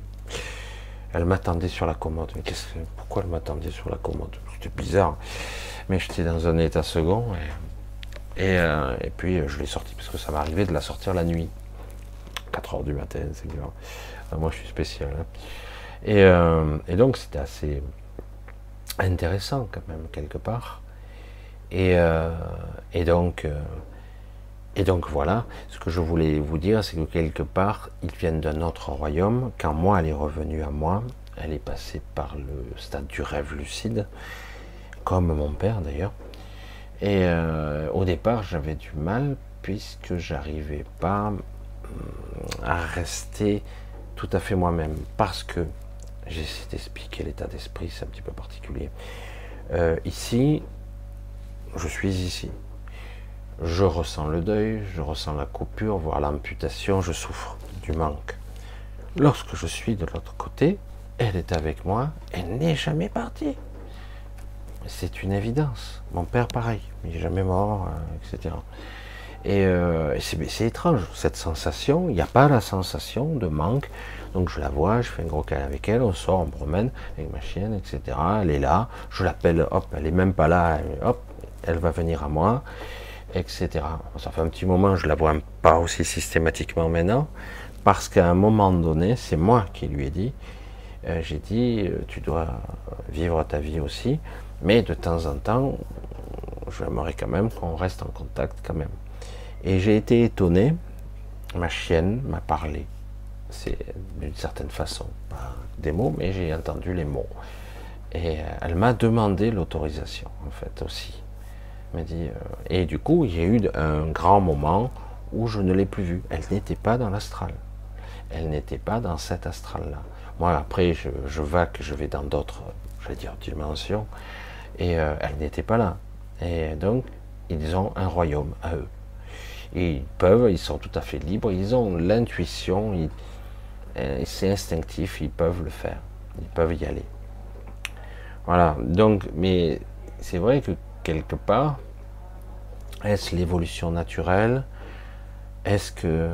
Elle m'attendait sur la commode. Mais pourquoi elle m'attendait sur la commode? C'était bizarre. Mais j'étais dans un état second. Et, euh, et puis je l'ai sortie parce que ça m'arrivait de la sortir la nuit. 4 heures du matin, c'est clair. Moi je suis spécial. Hein. Et, euh, donc c'était assez intéressant quand même, quelque part. Et, euh, donc. Euh, et donc voilà, ce que je voulais vous dire, c'est que quelque part, ils viennent d'un autre royaume. Quand moi, elle est revenue à moi, elle est passée par le stade du rêve lucide, comme mon père d'ailleurs. Et euh, au départ, j'avais du mal puisque j'arrivais pas à rester tout à fait moi-même, parce que j'essaie d'expliquer l'état d'esprit, c'est un petit peu particulier. Euh, ici, je suis ici je ressens le deuil, je ressens la coupure, voire l'amputation, je souffre du manque. Lorsque je suis de l'autre côté, elle est avec moi, elle n'est jamais partie. C'est une évidence. Mon père, pareil, il n'est jamais mort, euh, etc. Et, euh, c'est étrange, cette sensation, il n'y a pas la sensation de manque. Donc je la vois, je fais un gros câlin avec elle, on sort, on promène avec ma chienne, etc. Elle est là, je l'appelle, hop, elle est même pas là, hop, elle va venir à moi etc. Ça fait un petit moment, je la vois pas aussi systématiquement maintenant, parce qu'à un moment donné, c'est moi qui lui ai dit, euh, j'ai dit, euh, tu dois vivre ta vie aussi, mais de temps en temps, j'aimerais quand même qu'on reste en contact quand même. Et j'ai été étonné, ma chienne m'a parlé, c'est d'une certaine façon, pas des mots, mais j'ai entendu les mots. Et elle m'a demandé l'autorisation, en fait, aussi dit, euh, et du coup, il y a eu un grand moment où je ne l'ai plus vue. Elle n'était pas dans l'astral. Elle n'était pas dans cet astral-là. Moi, après, je, je je vais dans d'autres, je vais dire, dimensions, et euh, elle n'était pas là. Et donc, ils ont un royaume à eux. Ils peuvent, ils sont tout à fait libres, ils ont l'intuition, euh, c'est instinctif, ils peuvent le faire, ils peuvent y aller. Voilà, donc, mais c'est vrai que quelque part, est-ce l'évolution naturelle? Est-ce que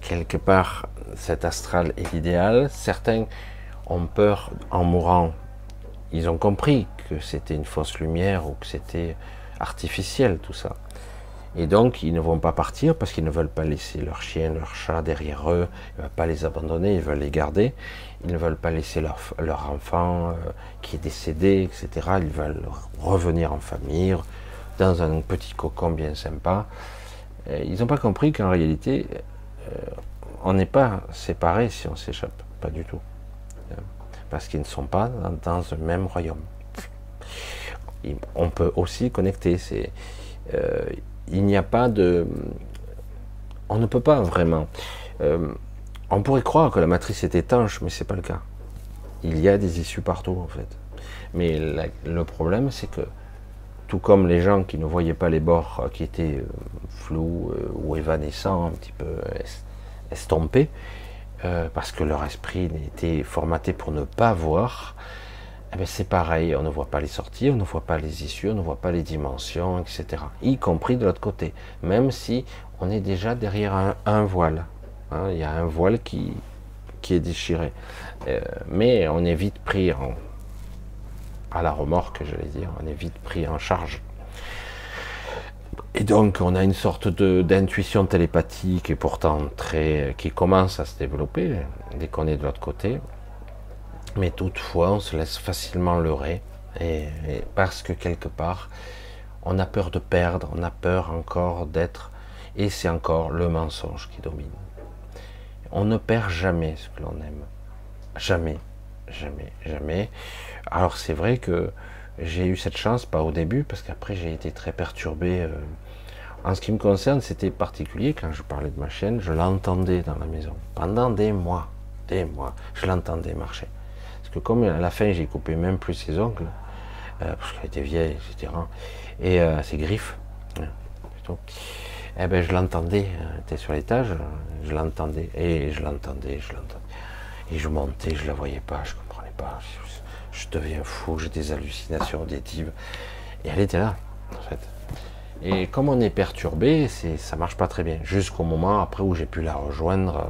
quelque part cet astral est l'idéal? Certains ont peur en mourant. Ils ont compris que c'était une fausse lumière ou que c'était artificiel tout ça. Et donc ils ne vont pas partir parce qu'ils ne veulent pas laisser leur chien, leur chat derrière eux, ils ne veulent pas les abandonner, ils veulent les garder. Ils ne veulent pas laisser leur, enfant euh, qui est décédé, etc. Ils veulent revenir en famille, dans un petit cocon bien sympa. ils n'ont pas compris qu'en réalité, euh, on n'est pas séparés si on s'échappe, pas du tout. Parce qu'ils ne sont pas dans, un même royaume. On peut aussi connecter. Euh, il n'y a pas de. On ne peut pas vraiment. On pourrait croire que la matrice est étanche, mais c'est pas le cas. Il y a des issues partout en fait. Mais le problème, c'est que tout comme les gens qui ne voyaient pas les bords euh, qui étaient euh, flous euh, ou évanescents, un petit peu estompés, parce que leur esprit était formaté pour ne pas voir, eh ben, c'est pareil, on ne voit pas les sorties, on ne voit pas les issues, on ne voit pas les dimensions, etc. Y compris de l'autre côté, même si on est déjà derrière un voile. Hein, il y a un voile qui, qui est déchiré. Euh, mais on est vite pris en, à la remorque, j'allais dire, on est vite pris en charge. Et donc on a une sorte d'intuition télépathique et pourtant très qui commence à se développer dès qu'on est de l'autre côté. Mais toutefois, on se laisse facilement leurrer. Et, parce que quelque part, on a peur de perdre, on a peur encore d'être, et c'est encore le mensonge qui domine. On ne perd jamais ce que l'on aime. Jamais, jamais, jamais. Alors c'est vrai que j'ai eu cette chance, pas au début, parce qu'après j'ai été très perturbé. Euh, en ce qui me concerne, c'était particulier quand je parlais de ma chaîne, je l'entendais dans la maison. Pendant des mois, des mois, je l'entendais marcher. Comme à la fin j'ai coupé même plus ses ongles, euh, parce qu'elle était vieille, etc. Et euh, ses griffes, plutôt. Eh ben je l'entendais, était sur l'étage, je l'entendais, et je l'entendais, je l'entendais. Et je montais, je la voyais pas, je comprenais pas. Je, je deviens fou, j'ai des hallucinations auditives. Et elle était là, en fait. Et comme on est perturbé, c'est, ça marche pas très bien. Jusqu'au moment après où j'ai pu la rejoindre, euh,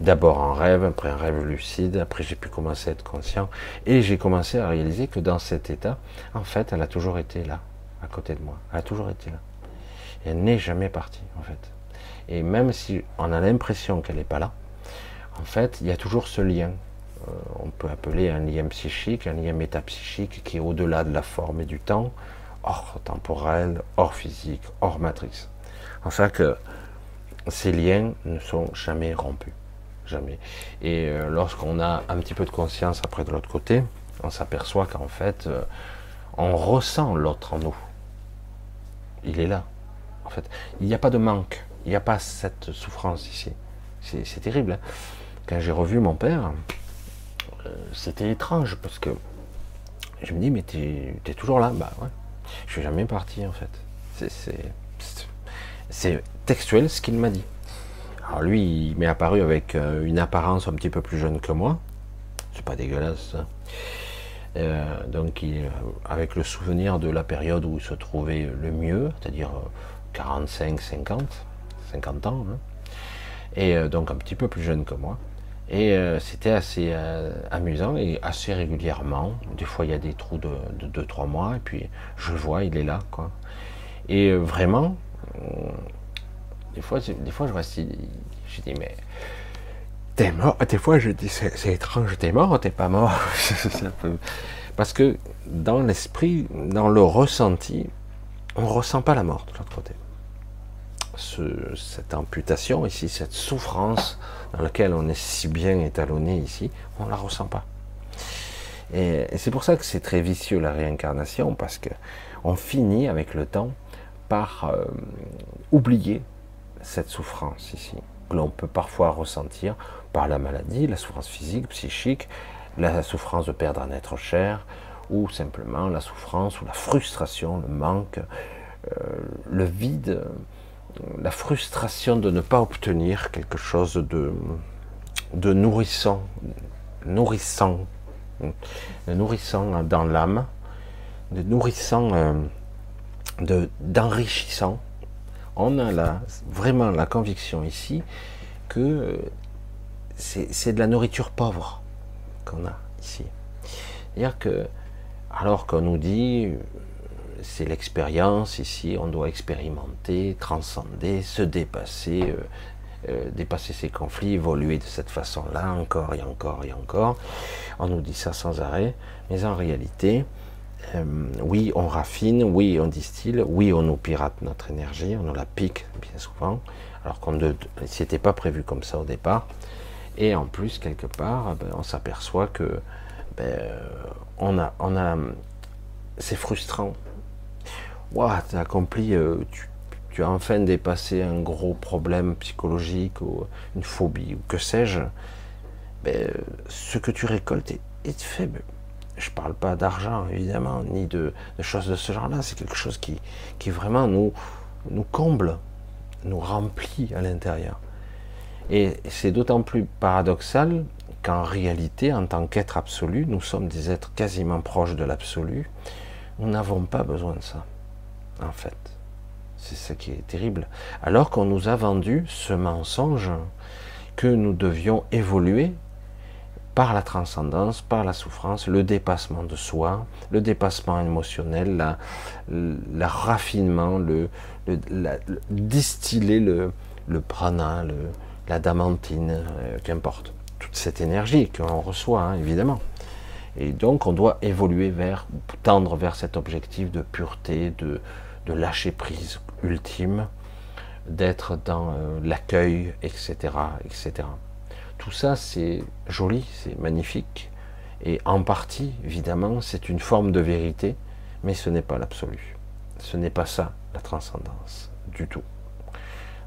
d'abord en rêve, après un rêve lucide, après j'ai pu commencer à être conscient, et j'ai commencé à réaliser que dans cet état, en fait, elle a toujours été là, à côté de moi. Elle a toujours été là. Elle n'est jamais partie, en fait. Et même si on a l'impression qu'elle n'est pas là, en fait, il y a toujours ce lien. Euh, on peut appeler un lien psychique, un lien métapsychique qui est au-delà de la forme et du temps, hors temporel, hors physique, hors matrice. Enfin que ces liens ne sont jamais rompus. Jamais. Et euh, lorsqu'on a un petit peu de conscience après de l'autre côté, on s'aperçoit qu'en fait, euh, on ressent l'autre en nous. Il est là. En fait, il n'y a pas de manque. Il n'y a pas cette souffrance ici. C'est terrible. Hein. Quand j'ai revu mon père, euh, c'était étrange parce que je me dis, mais tu es, toujours là Bah ouais. Je suis jamais parti en fait. C'est textuel ce qu'il m'a dit. Alors lui, il m'est apparu avec euh, une apparence un petit peu plus jeune que moi. C'est pas dégueulasse ça. Euh, donc il, avec le souvenir de la période où il se trouvait le mieux, c'est-à-dire 45, 50, 50 ans. Hein. Et euh, donc un petit peu plus jeune que moi. Et c'était assez amusant et assez régulièrement. Des fois, il y a des trous de 2-3 mois, et puis je vois, il est là. Quoi. Et vraiment, des fois, des fois je reste, je dis, mais t'es mort. Des fois, je dis, c'est étrange, t'es mort, t'es pas mort? [LAUGHS] Parce que dans l'esprit, dans le ressenti, on ressent pas la mort de l'autre côté. Cette amputation ici, cette souffrance dans laquelle on est si bien étalonné ici, on ne la ressent pas. Et, c'est pour ça que c'est très vicieux la réincarnation, parce que on finit avec le temps par euh, oublier cette souffrance ici, que l'on peut parfois ressentir par la maladie, la souffrance physique, psychique, la souffrance de perdre un être cher, ou simplement la souffrance ou la frustration, le manque, euh, le vide, la frustration de ne pas obtenir quelque chose de, nourrissant, nourrissant, nourrissant dans l'âme, de nourrissant, euh, de, d'enrichissant. On a vraiment la conviction ici que c'est, de la nourriture pauvre qu'on a ici. C'est-à-dire que, alors qu'on nous dit, c'est l'expérience ici, on doit expérimenter, transcender, se dépasser, euh, euh, dépasser ces conflits, évoluer de cette façon-là, encore et encore et encore. On nous dit ça sans arrêt, mais en réalité, euh, oui, on raffine, oui, on distille, oui, on nous pirate notre énergie, on nous la pique bien souvent, alors qu'on ne s'était pas prévu comme ça au départ. Et en plus, quelque part, ben, on s'aperçoit que ben, c'est frustrant. Waouh, tu as accompli, euh, tu, as enfin dépassé un gros problème psychologique ou une phobie ou que sais-je, ben, ce que tu récoltes est, faible. Je ne parle pas d'argent évidemment, ni de, choses de ce genre-là. C'est quelque chose qui, qui vraiment nous, nous comble, nous remplit à l'intérieur. Et c'est d'autant plus paradoxal qu'en réalité, en tant qu'être absolu, nous sommes des êtres quasiment proches de l'absolu. Nous n'avons pas besoin de ça, en fait. C'est ce qui est terrible. Alors qu'on nous a vendu ce mensonge que nous devions évoluer par la transcendance, par la souffrance, le dépassement de soi, le dépassement émotionnel, la, raffinement, le, distiller le, prana, le, la damantine, euh, qu'importe. Toute cette énergie que l'on reçoit, hein, évidemment. Et donc on doit évoluer vers, tendre vers cet objectif de pureté, de, de lâcher prise ultime, d'être dans euh, l'accueil, etc., etc. Tout ça, c'est joli, c'est magnifique, et en partie, évidemment, c'est une forme de vérité, mais ce n'est pas l'absolu. Ce n'est pas ça, la transcendance, du tout.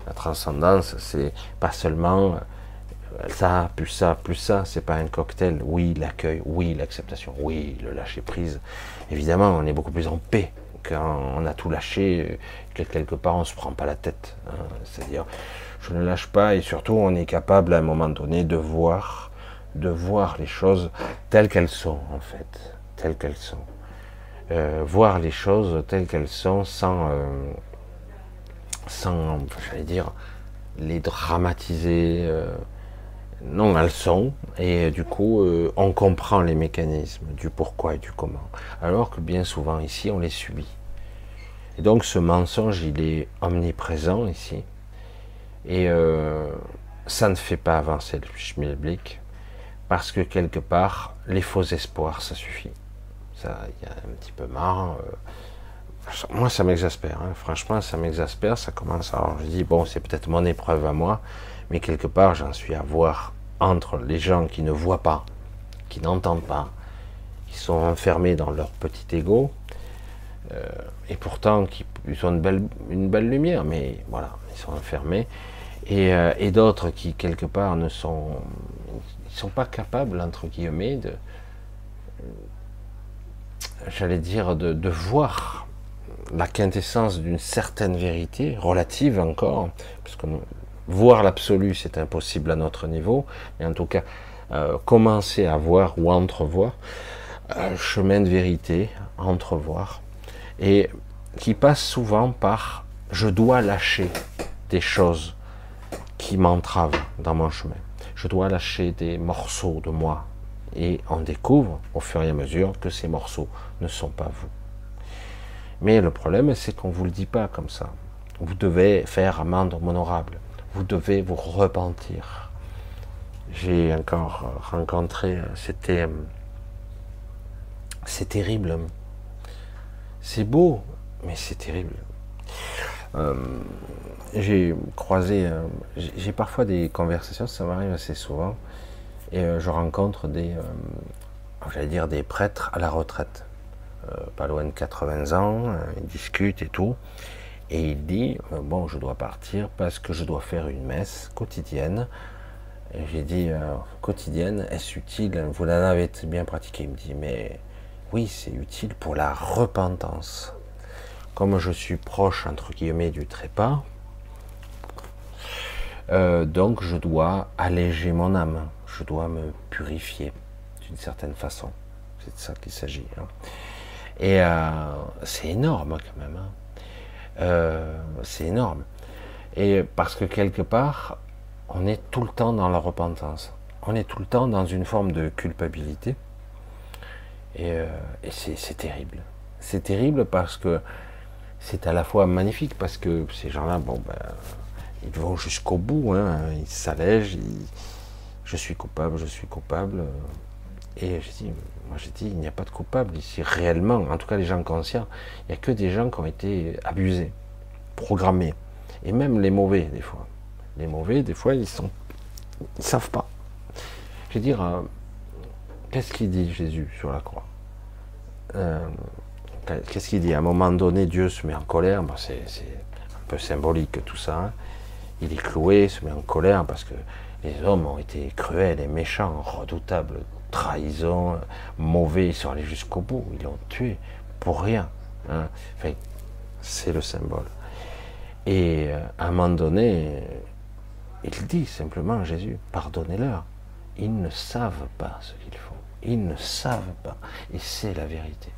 La transcendance, c'est pas seulement euh, ça, plus ça, plus ça, c'est pas un cocktail. Oui, l'accueil, oui, l'acceptation, oui, le lâcher prise. Évidemment, on est beaucoup plus en paix quand on a tout lâché, que quelque part on se prend pas la tête. Hein. C'est-à-dire, je ne lâche pas et surtout on est capable à un moment donné de voir, de voir les choses telles qu'elles sont en fait, telles qu'elles sont. Euh, voir les choses telles qu'elles sont sans, euh, sans, j'allais dire, les dramatiser. Euh, non, elles sont, et du coup, on comprend les mécanismes du pourquoi et du comment. Alors que bien souvent, ici, on les subit. Et donc, ce mensonge, il est omniprésent ici. Et ça ne fait pas avancer le schmilblick, parce que quelque part, les faux espoirs, ça suffit ça, il y a un petit peu marre. Euh, moi, ça m'exaspère. Hein. Franchement, ça m'exaspère. Ça commence. Alors, je dis bon, c'est peut-être mon épreuve à moi, mais quelque part, j'en suis à voir entre les gens qui ne voient pas, qui n'entendent pas, qui sont enfermés dans leur petit ego, euh, et pourtant qui ils ont une belle, une belle lumière, mais voilà, ils sont enfermés, et, euh, et d'autres qui quelque part ne sont, ils sont pas capables entre guillemets de j'allais dire, de, voir la quintessence d'une certaine vérité, relative encore, parce que voir l'absolu, c'est impossible à notre niveau, mais en tout cas, euh, commencer à voir ou entrevoir, un chemin de vérité, entrevoir, et qui passe souvent par je dois lâcher des choses qui m'entravent dans mon chemin. Je dois lâcher des morceaux de moi, et on découvre au fur et à mesure que ces morceaux ne sont pas vous. Mais le problème, c'est qu'on ne vous le dit pas comme ça. Vous devez faire amende honorable. Vous devez vous repentir. J'ai encore rencontré, c'était, c'est terrible. C'est beau, mais c'est terrible. Euh, j'ai croisé, euh, j'ai parfois des conversations, ça m'arrive assez souvent, et euh, je rencontre des, euh, j'allais dire des prêtres à la retraite, euh, pas loin de 80 ans, ils discutent et tout. Et il dit, bon, je dois partir parce que je dois faire une messe quotidienne. J'ai dit, quotidienne, est-ce utile? Vous l'en avez bien pratiqué. Il me dit, mais oui, c'est utile pour la repentance. Comme je suis proche, entre guillemets, du trépas, donc je dois alléger mon âme je dois me purifier d'une certaine façon. C'est de ça qu'il s'agit. Hein. Et euh, c'est énorme quand même. Hein. Euh, c'est énorme. Et parce que quelque part, on est tout le temps dans la repentance. On est tout le temps dans une forme de culpabilité. Et, euh, c'est terrible. C'est terrible parce que c'est à la fois magnifique parce que ces gens-là, bon, ben, ils vont jusqu'au bout, hein, ils s'allègent, je suis coupable, je suis coupable. Et dit, moi j'ai dit, il n'y a pas de coupable ici, réellement, en tout cas les gens conscients, il n'y a que des gens qui ont été abusés, programmés, et même les mauvais des fois. Les mauvais, des fois, ils sont, ils savent pas. Je veux dire, euh, qu'est-ce qu'il dit Jésus sur la croix? Euh, Qu'est-ce qu'il dit? À un moment donné, Dieu se met en colère, c'est un peu symbolique tout ça. Hein. Il est cloué, se met en colère parce que les hommes ont été cruels et méchants, redoutables, trahison, mauvais, ils sont allés jusqu'au bout, ils l'ont tué pour rien. Hein. C'est le symbole. Et euh, à un moment donné, il dit simplement Jésus, pardonnez-leur. Ils ne savent pas ce qu'ils font. Ils ne savent pas. Et c'est la vérité.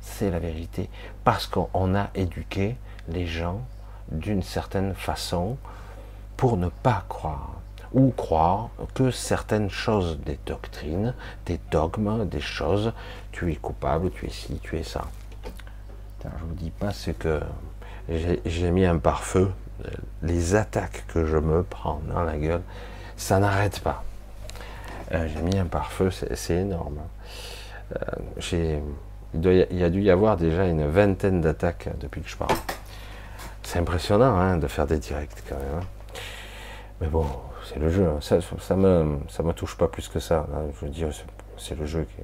C'est la vérité. Parce qu'on a éduqué les gens d'une certaine façon pour ne pas croire ou croire que certaines choses, des doctrines, des dogmes, des choses, tu es coupable, tu es ci, tu es ça. je vous dis pas ce que j'ai mis un pare-feu, les attaques que je me prends dans la gueule, ça n'arrête pas. Euh, j'ai mis un pare-feu, c'est énorme. j'ai, il, y a dû y avoir déjà une vingtaine d'attaques depuis que je parle. C'est impressionnant hein, de faire des directs quand même. Hein. Mais bon, le jeu. Hein. Ça, ça, me, ça me touche pas plus que ça. Je veux dire, c'est le jeu qui.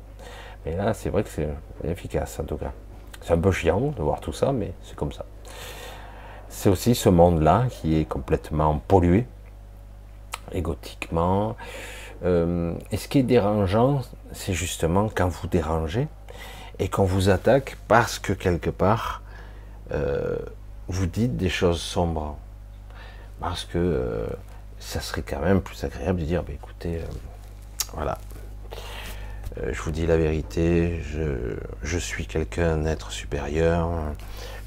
Mais là, c'est vrai que c'est efficace en tout cas. C'est un peu chiant de voir tout ça, mais c'est comme ça. C'est aussi ce monde-là qui est complètement pollué, égotiquement. Euh, et ce qui est dérangeant, c'est justement quand vous dérangez et qu'on vous attaque parce que quelque part, euh, vous dites des choses sombres. Parce que euh, ça serait quand même plus agréable de dire, bah, écoutez, voilà, je vous dis la vérité, je, suis quelqu'un d'être supérieur,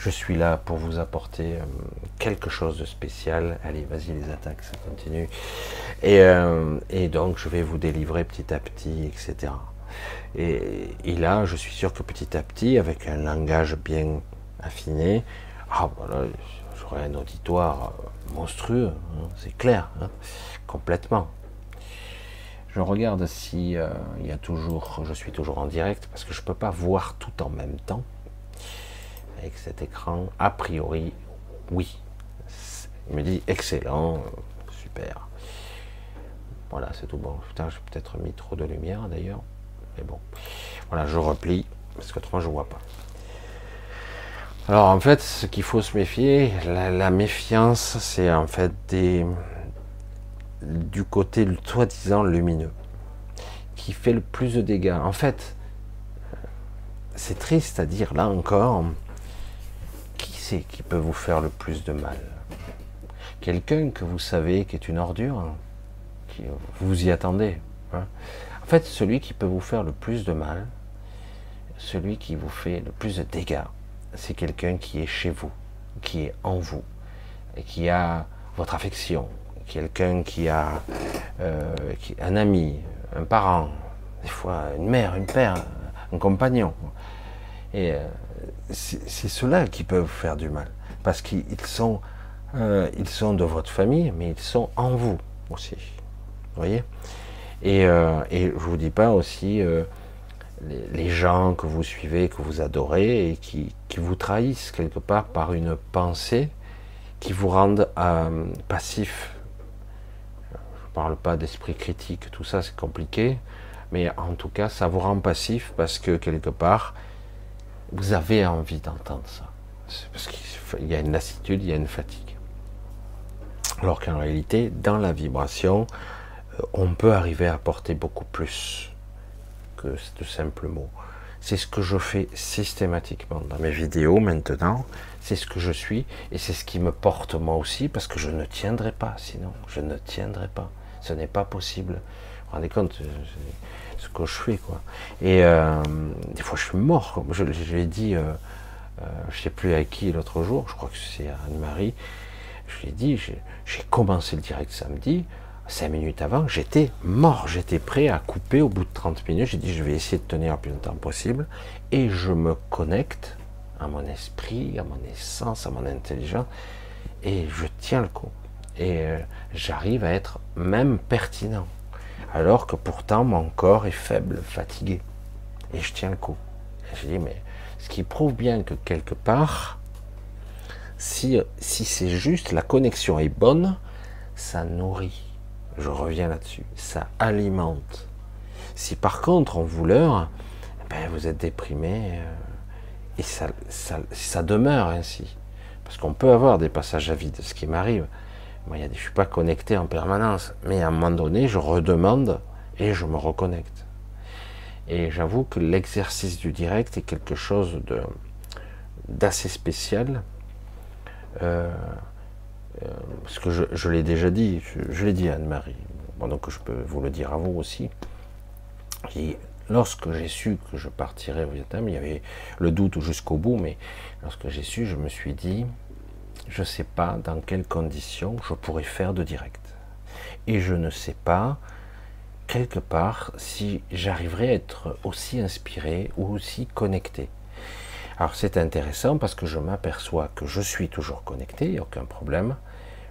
je suis là pour vous apporter euh, quelque chose de spécial. Allez, vas-y, les attaques, ça continue. Euh, et, donc, je vais vous délivrer petit à petit, etc. Et, là, je suis sûr que petit à petit, avec un langage bien affiné, ah, voilà, un auditoire euh, monstrueux, hein, c'est clair, hein, complètement. Je regarde si il y a toujours, je suis toujours en direct parce que je ne peux pas voir tout en même temps avec cet écran A priori, oui. Il me dit excellent, super. Voilà, c'est tout bon. Putain, j'ai peut-être mis trop de lumière d'ailleurs. Mais bon. Voilà, je replie, parce qu'autrement je vois pas. Alors en fait, ce qu'il faut se méfier, la, méfiance, c'est en fait du côté soi-disant lumineux, qui fait le plus de dégâts. En fait, c'est triste à dire là encore, qui peut vous faire le plus de mal? Quelqu'un que vous savez qui est une ordure, qui, vous y attendez. Hein. en fait, celui qui peut vous faire le plus de mal, celui qui vous fait le plus de dégâts, c'est quelqu'un qui est chez vous, qui est en vous, et qui a votre affection, quelqu'un qui a euh, un ami, un parent, des fois une mère, une père, un compagnon. Et euh, c'est ceux-là qui peuvent vous faire du mal. Parce qu'ils sont, euh, sont de votre famille, mais ils sont en vous aussi. Vous voyez? Et, et, je vous dis pas aussi les, gens que vous suivez, que vous adorez, et qui, vous trahissent quelque part par une pensée qui vous rendent passif. Je ne parle pas d'esprit critique, tout ça c'est compliqué, mais en tout cas ça vous rend passif parce que quelque part, vous avez envie d'entendre ça. Parce qu'il y a une lassitude, il y a une fatigue. Alors qu'en réalité, dans la vibration, euh, on peut arriver à apporter beaucoup plus que de simples mots. C'est ce que je fais systématiquement dans mes vidéos maintenant. C'est ce que je suis et c'est ce qui me porte moi aussi parce que je ne tiendrai pas sinon. Je ne tiendrai pas. Ce n'est pas possible. Vous vous rendez compte ce que je fais quoi. Et euh, des fois je suis mort. Je, je l'ai dit, euh, euh, je sais plus à qui l'autre jour, je crois que c'est Anne-Marie. Je l'ai dit, j'ai commencé le direct samedi. Cinq minutes avant, j'étais mort, j'étais prêt à couper au bout de 30 minutes. J'ai dit, je vais essayer de tenir le plus longtemps possible. Et je me connecte à mon esprit, à mon essence, à mon intelligence. Et je tiens le coup. Et j'arrive à être même pertinent alors que pourtant mon corps est faible, fatigué. Et je tiens le coup. je dis, mais ce qui prouve bien que quelque part, si c'est juste, la connexion est bonne, ça nourrit. Je reviens là-dessus. Ça alimente. Si par contre on vous leurre, ben vous êtes déprimé euh, et ça, ça, ça demeure ainsi. Parce qu'on peut avoir des passages à vide, ce qui m'arrive. Moi, je ne suis pas connecté en permanence, mais à un moment donné, je redemande et je me reconnecte. Et j'avoue que l'exercice du direct est quelque chose d'assez spécial. Euh, euh, parce que je, l'ai déjà dit, je, l'ai dit à Anne-Marie, donc je peux vous le dire à vous aussi. Et lorsque j'ai su que je partirais au Vietnam, il y avait le doute jusqu'au bout, mais lorsque j'ai su, je me suis dit, je ne sais pas dans quelles conditions je pourrais faire de direct. Et je ne sais pas, quelque part, si j'arriverai à être aussi inspiré ou aussi connecté. Alors c'est intéressant parce que je m'aperçois que je suis toujours connecté, aucun problème.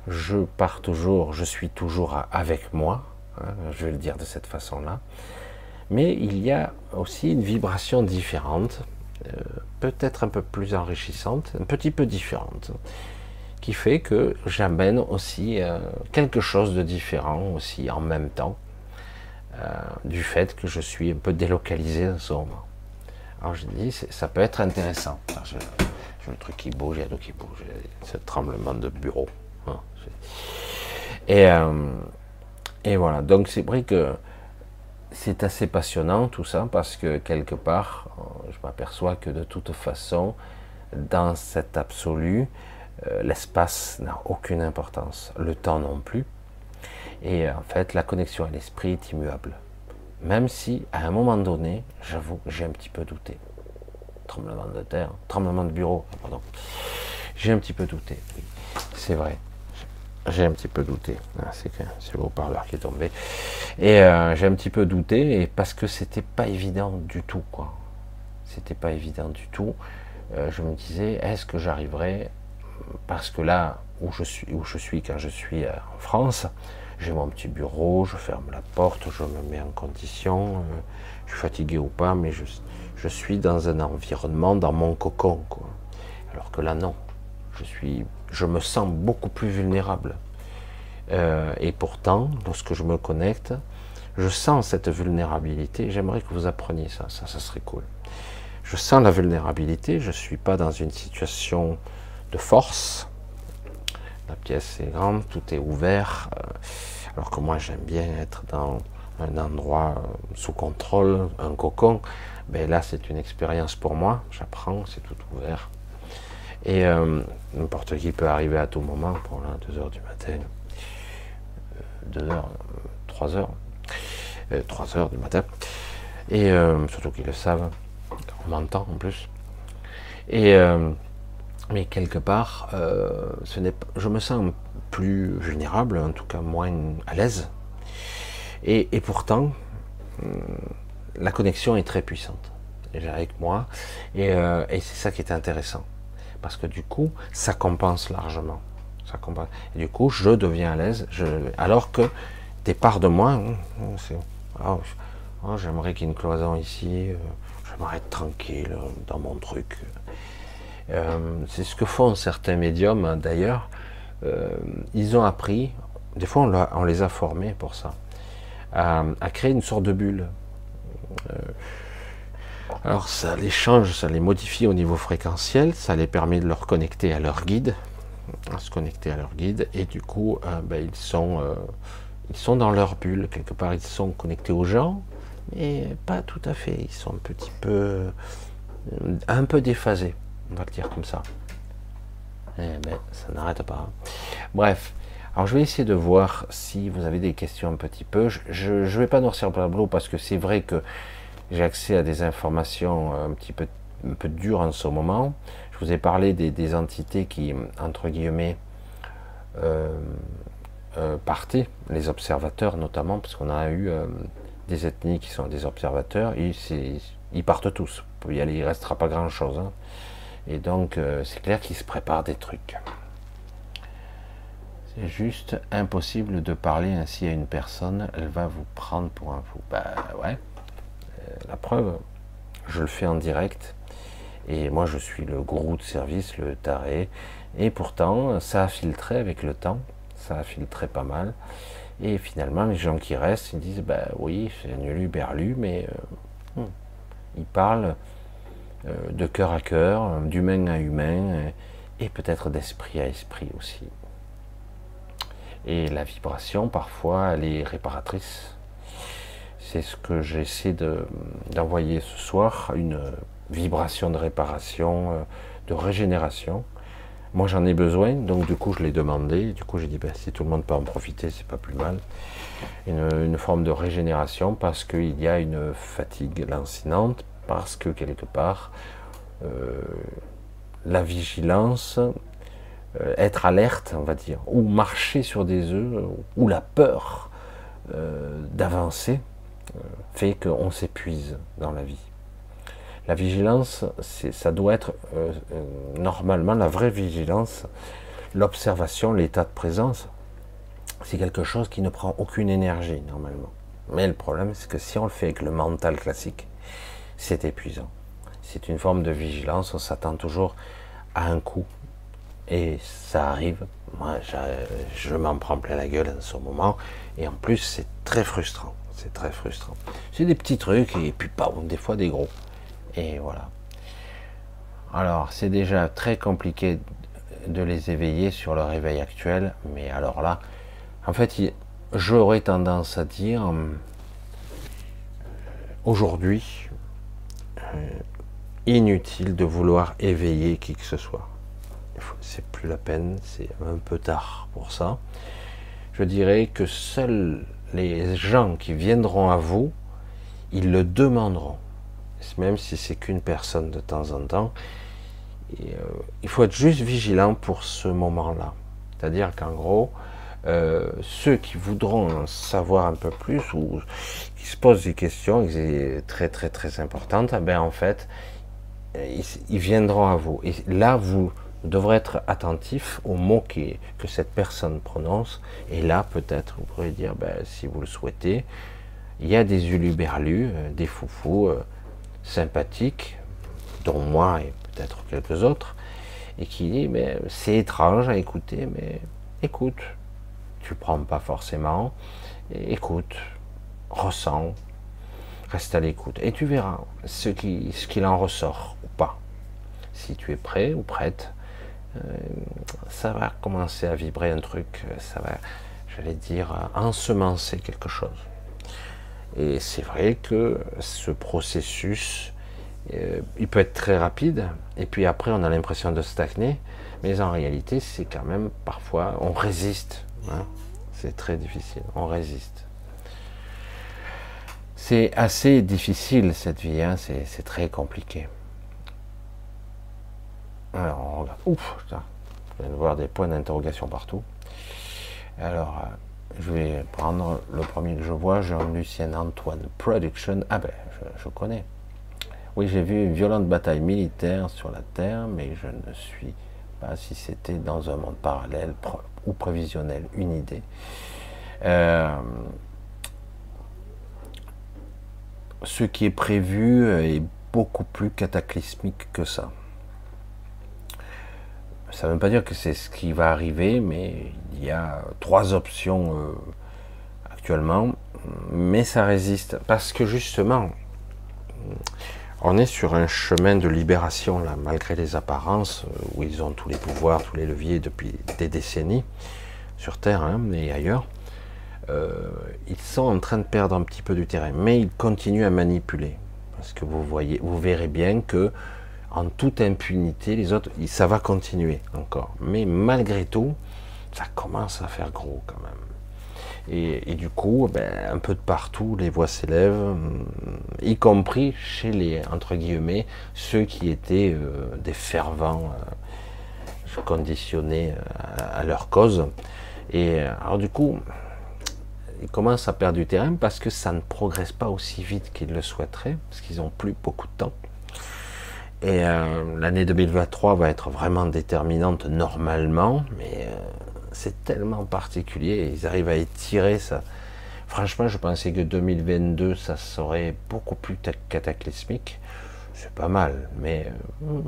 Je pars toujours, je suis toujours avec moi, hein, je vais le dire de cette façon-là. Mais il y a aussi une vibration différente, euh, peut-être un peu plus enrichissante, un petit peu différente, qui fait que j'amène aussi euh, quelque chose de différent aussi en même temps, euh, du fait que je suis un peu délocalisé dans ce moment. Alors je dis, ça peut être intéressant. J'ai le truc qui bouge, il y a tout qui bouge, ce tremblement de bureau. Hein, et, et voilà, donc c'est vrai que c'est assez passionnant tout ça parce que quelque part, euh, je m'aperçois que de toute façon, dans cet absolu, euh, l'espace n'a aucune importance, le temps non plus. Et en fait, la connexion à l'esprit est immuable. Même si, à un moment donné, j'avoue, j'ai un petit peu douté. Tremblement de terre, tremblement de bureau, pardon. J'ai un petit peu douté, oui, c'est vrai. J'ai un petit peu douté. Ah, c'est le haut-parleur qui est tombé. Et euh, j'ai un petit peu douté et parce que c'était pas évident du tout, quoi. C'était pas évident du tout. Euh, je me disais, est-ce que j'arriverai Parce que là où je suis, où je suis quand je suis euh, en France, j'ai mon petit bureau, je ferme la porte, je me mets en condition. je suis fatigué ou pas, mais je, suis dans un environnement, dans mon cocon. Alors que là, non. Je suis je me sens beaucoup plus vulnérable. Euh, et pourtant, lorsque je me connecte, je sens cette vulnérabilité. J'aimerais que vous appreniez ça, ça, serait cool. Je sens la vulnérabilité, je ne suis pas dans une situation de force. La pièce est grande, tout est ouvert. Euh, alors que moi, j'aime bien être dans un endroit euh, sous contrôle, un cocon. Mais ben là, c'est une expérience pour moi. J'apprends, c'est tout ouvert. Et euh, n'importe qui peut arriver à tout moment, pour là, 2 heures du matin, 2 euh, heures, 3 heures, 3 euh, heures du matin, et surtout qu'ils le savent, on m'entend en plus. Et mais quelque part, ce je me sens plus vulnérable, en tout cas moins à l'aise. Et, et, pourtant, la connexion est très puissante. Avec moi, et, et c'est ça qui est intéressant parce que du coup, ça compense largement. Ça compense. Et du coup, je deviens à l'aise, alors que des parts de moi, hein, oh, oh, j'aimerais qu'il y ait une cloison ici, euh, j'aimerais être tranquille euh, dans mon truc. Euh, c'est ce que font certains médiums hein, d'ailleurs. ils ont appris, des fois on, les a formés pour ça, à créer une sorte de bulle. Alors ça les change, ça les modifie au niveau fréquentiel, ça les permet de leur connecter à leur guide, à se connecter à leur guide, et du coup, euh, ben, ils, sont, euh, ils sont dans leur bulle, quelque part ils sont connectés aux gens, mais pas tout à fait, ils sont un petit peu, euh, un peu déphasés, on va le dire comme ça. Eh ben, ça n'arrête pas. Bref, alors je vais essayer de voir si vous avez des questions un petit peu. Je ne vais pas noircir le tableau parce que c'est vrai que j'ai accès à des informations un petit peu, un peu dures en ce moment. Je vous ai parlé des, entités qui, entre guillemets, euh, euh, partaient, les observateurs notamment, parce qu'on a eu euh, des ethnies qui sont des observateurs, et ils partent tous. Il ne restera pas grand-chose. Hein. Et donc, c'est clair qu'ils se préparent des trucs. C'est juste impossible de parler ainsi à une personne, elle va vous prendre pour un fou. Bah ouais, la preuve, je le fais en direct. Et moi, je suis le gourou de service, le taré. Et pourtant, ça a filtré avec le temps. Ça a filtré pas mal. Et finalement, les gens qui restent, ils disent Bah oui, c'est nul berlu, mais euh, hmm. ils parlent euh, de cœur à cœur, d'humain à humain, et peut-être d'esprit à esprit aussi. Et la vibration, parfois, elle est réparatrice. C'est ce que j'essaie d'envoyer ce soir, une vibration de réparation, euh, de régénération. Moi j'en ai besoin, donc du coup je l'ai demandé, du coup j'ai dit ben, si tout le monde peut en profiter, c'est pas plus mal. Une, forme de régénération parce qu'il y a une fatigue lancinante, parce que quelque part euh, la vigilance, euh, être alerte, on va dire, ou marcher sur des œufs, ou la peur d'avancer, fait qu'on s'épuise dans la vie. La vigilance, ça doit être euh, euh, normalement la vraie vigilance, l'observation, l'état de présence, c'est quelque chose qui ne prend aucune énergie normalement. Mais le problème, c'est que si on le fait avec le mental classique, c'est épuisant. C'est une forme de vigilance, on s'attend toujours à un coup. Et ça arrive. Moi, je m'en prends plein la gueule en ce moment. Et en plus, c'est très frustrant. C'est très frustrant. C'est des petits trucs et puis pas des fois des gros. Et voilà. Alors, c'est déjà très compliqué de les éveiller sur le réveil actuel, mais alors là, en fait, j'aurais tendance à dire euh, aujourd'hui, euh, inutile de vouloir éveiller qui que ce soit. C'est plus la peine, c'est un peu tard pour ça. Je dirais que seuls les gens qui viendront à vous, ils le demanderont, même si c'est qu'une personne de temps en temps. Euh, il faut être juste vigilant pour ce moment-là. C'est-à-dire qu'en gros, euh, ceux qui voudront en savoir un peu plus ou qui se posent des questions très très très importantes, eh ben en fait, ils, viendront à vous. Et là, vous devrez être attentif aux mots que cette personne prononce. Et là, peut-être, vous pourrez dire, ben, si vous le souhaitez, il y a des uluberlus, euh, des foufous sympathiques, dont moi et peut-être quelques autres, et qui dit, c'est étrange à écouter, mais écoute, tu prends pas forcément, écoute, ressens, reste à l'écoute, et tu verras ce qu'il ce en ressort ou pas. Si tu es prêt ou prête, euh, ça va commencer à vibrer un truc, ça va, j'allais dire, ensemencer quelque chose. Et c'est vrai que ce processus, euh, il peut être très rapide, et puis après on a l'impression de stagner, mais en réalité c'est quand même parfois, on résiste. Hein. C'est très difficile, on résiste. C'est assez difficile cette vie, hein. c'est très compliqué. Alors on regarde, ouf, je viens de voir des points d'interrogation partout. Alors, euh, je vais prendre le premier que je vois, Jean-Lucien Antoine Production. Ah ben, je connais. Oui, j'ai vu une violente bataille militaire sur la Terre, mais je ne suis pas si c'était dans un monde parallèle ou prévisionnel, une idée. Euh, ce qui est prévu est beaucoup plus cataclysmique que ça. Ça ne veut pas dire que c'est ce qui va arriver, mais il y a trois options euh, actuellement, mais ça résiste parce que justement, on est sur un chemin de libération, là, malgré les apparences, euh, où ils ont tous les pouvoirs, tous les leviers depuis des décennies, sur Terre hein, et ailleurs. Euh, ils sont en train de perdre un petit peu du terrain, mais ils continuent à manipuler. Parce que vous voyez, vous verrez bien que en toute impunité, les autres, ça va continuer encore. Mais malgré tout, ça commence à faire gros quand même. Et, du coup, ben, un peu de partout, les voix s'élèvent, hum, y compris chez les, entre guillemets, ceux qui étaient euh, des fervents euh, conditionnés euh, à, leur cause. Et alors du coup, ils commencent à perdre du terrain parce que ça ne progresse pas aussi vite qu'ils le souhaiteraient, parce qu'ils n'ont plus beaucoup de temps. Et l'année 2023 va être vraiment déterminante normalement, mais c'est tellement particulier. Ils arrivent à étirer ça. Franchement, je pensais que 2022, ça serait beaucoup plus cataclysmique. C'est pas mal, mais euh,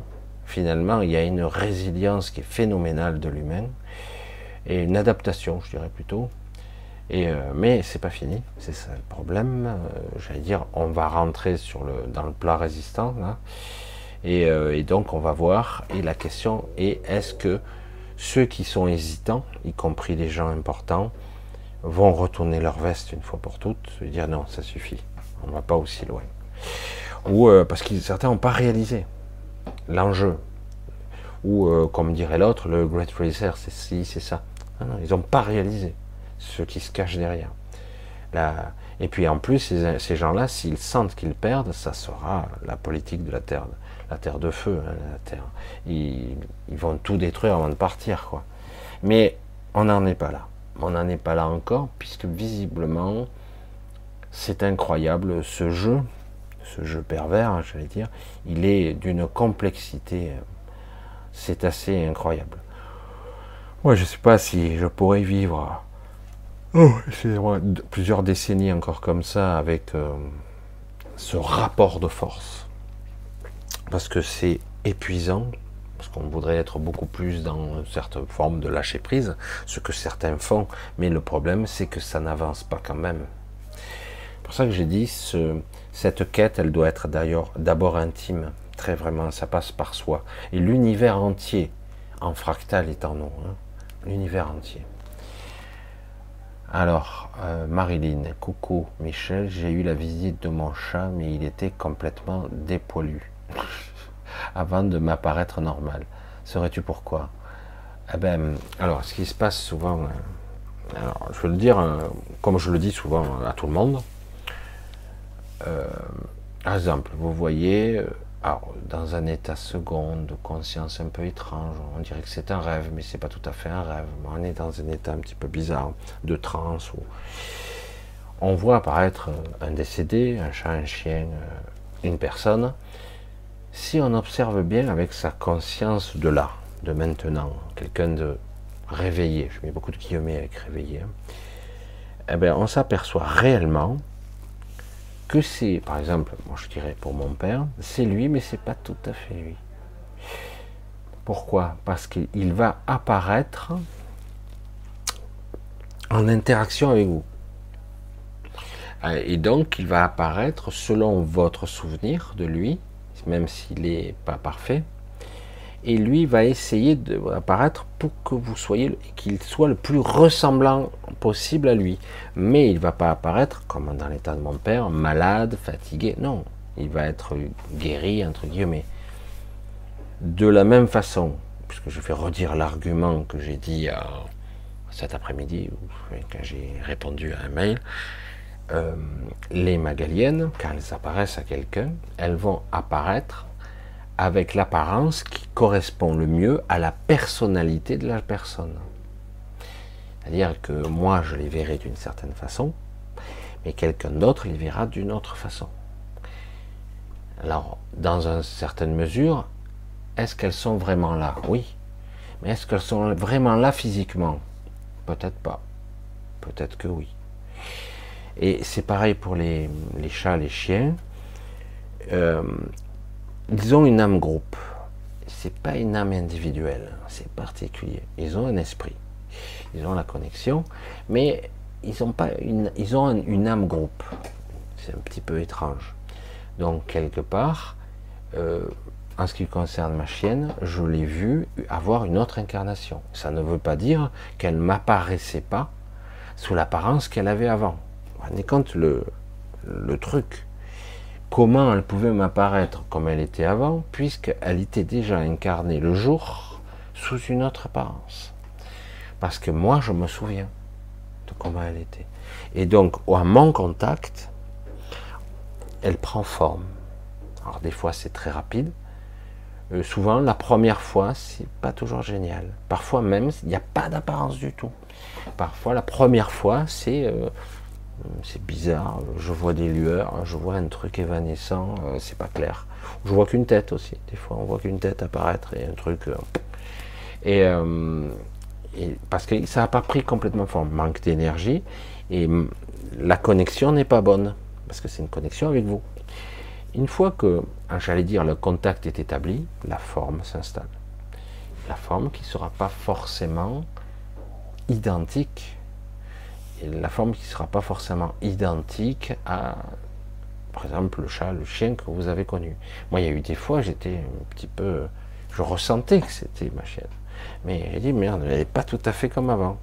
finalement, il y a une résilience qui est phénoménale de l'humain et une adaptation, je dirais plutôt. Et euh, mais c'est pas fini, c'est ça le problème. Euh, j'allais dire, on va rentrer dans le plat résistant là, et, et donc on va voir. Et la question est, est-ce que ceux qui sont hésitants, y compris les gens importants, vont retourner leur veste une fois pour toutes et dire non, ça suffit, on ne va pas aussi loin. Ou euh, parce que certains n'ont pas réalisé l'enjeu. Ou euh, comme dirait l'autre, le Great Reset, c'est si, c'est ça. Ah ils n'ont pas réalisé ce qui se cache derrière. Et puis en plus, ces, ces gens-là, s'ils sentent qu'ils perdent, ça sera la politique de la Terre la terre de feu, la terre. Ils, vont tout détruire avant de partir. Mais on n'en est pas là. On n'en est pas là encore, puisque visiblement, c'est incroyable ce jeu, ce jeu pervers, hein, j'allais dire, il est d'une complexité, c'est assez incroyable. Moi, je ne sais pas si je pourrais vivre Oh, c'est plusieurs décennies encore comme ça avec euh, ce rapport de force. Parce que c'est épuisant, parce qu'on voudrait être beaucoup plus dans une certaine forme de lâcher prise, ce que certains font, mais le problème c'est que ça n'avance pas quand même. C'est pour ça que j'ai dit, ce, cette quête, elle doit être d'ailleurs d'abord intime, très vraiment, ça passe par soi. Et l'univers entier, en fractal est en nous, hein. l'univers entier. Alors, euh, Marilyn, coucou Michel, j'ai eu la visite de mon chat, mais il était complètement dépoilu [LAUGHS] avant de m'apparaître normal. Saurais-tu pourquoi? Eh ben, alors, ce qui se passe souvent, euh, alors, je veux le dire, euh, comme je le dis souvent à tout le monde, par exemple, vous voyez alors, dans un état second de conscience un peu étrange, on dirait que c'est un rêve, mais c'est pas tout à fait un rêve. On est dans un état un petit peu bizarre de transe où on voit apparaître un décédé, un chat, un chien, euh, une personne. Si on observe bien avec sa conscience de là, de maintenant, quelqu'un de réveillé, je mets beaucoup de guillemets avec réveillé, hein, eh bien, on s'aperçoit réellement que c'est, par exemple, moi je dirais pour mon père, c'est lui, mais c'est pas tout à fait lui. Pourquoi? Parce qu'il va apparaître en interaction avec vous. Et donc, il va apparaître selon votre souvenir de lui, même s'il n'est pas parfait, et lui va essayer d'apparaître pour que vous soyez, qu'il soit le plus ressemblant possible à lui. Mais il va pas apparaître, comme dans l'état de mon père, malade, fatigué. Non, il va être guéri, entre guillemets. De la même façon, puisque je vais redire l'argument que j'ai dit cet après-midi, quand j'ai répondu à un mail, euh, les magaliennes, quand elles apparaissent à quelqu'un, elles vont apparaître avec l'apparence qui correspond le mieux à la personnalité de la personne. C'est-à-dire que moi, je les verrai d'une certaine façon, mais quelqu'un d'autre les verra d'une autre façon. Alors, dans une certaine mesure, est-ce qu'elles sont vraiment là? Oui. Mais est-ce qu'elles sont vraiment là physiquement? Peut-être pas. Peut-être que oui. Et c'est pareil pour les, chats, les chiens. Euh, ils ont une âme groupe. C'est pas une âme individuelle, c'est particulier. Ils ont un esprit, ils ont la connexion, mais ils ont pas une, ils ont une âme groupe. C'est un petit peu étrange. Donc quelque part, euh, en ce qui concerne ma chienne, je l'ai vue avoir une autre incarnation. Ça ne veut pas dire qu'elle m'apparaissait pas sous l'apparence qu'elle avait avant. Rendez compte le, le truc comment elle pouvait m'apparaître comme elle était avant, puisqu'elle était déjà incarnée le jour sous une autre apparence. Parce que moi, je me souviens de comment elle était. Et donc, à mon contact, elle prend forme. Alors, des fois, c'est très rapide. Euh, souvent, la première fois, c'est pas toujours génial. Parfois même, il n'y a pas d'apparence du tout. Parfois, la première fois, c'est euh, c'est bizarre, je vois des lueurs, je vois un truc évanescent, euh, c'est pas clair. Je vois qu'une tête aussi, des fois on voit qu'une tête apparaître et un truc. Euh, euh, parce que ça n'a pas pris complètement forme, manque d'énergie et la connexion n'est pas bonne parce que c'est une connexion avec vous. Une fois que, ah, j'allais dire, le contact est établi, la forme s'installe. La forme qui ne sera pas forcément identique la forme qui ne sera pas forcément identique à, par exemple, le chat, le chien que vous avez connu. Moi, il y a eu des fois, j'étais un petit peu, je ressentais que c'était ma chienne. Mais j'ai dit, merde, elle n'est pas tout à fait comme avant.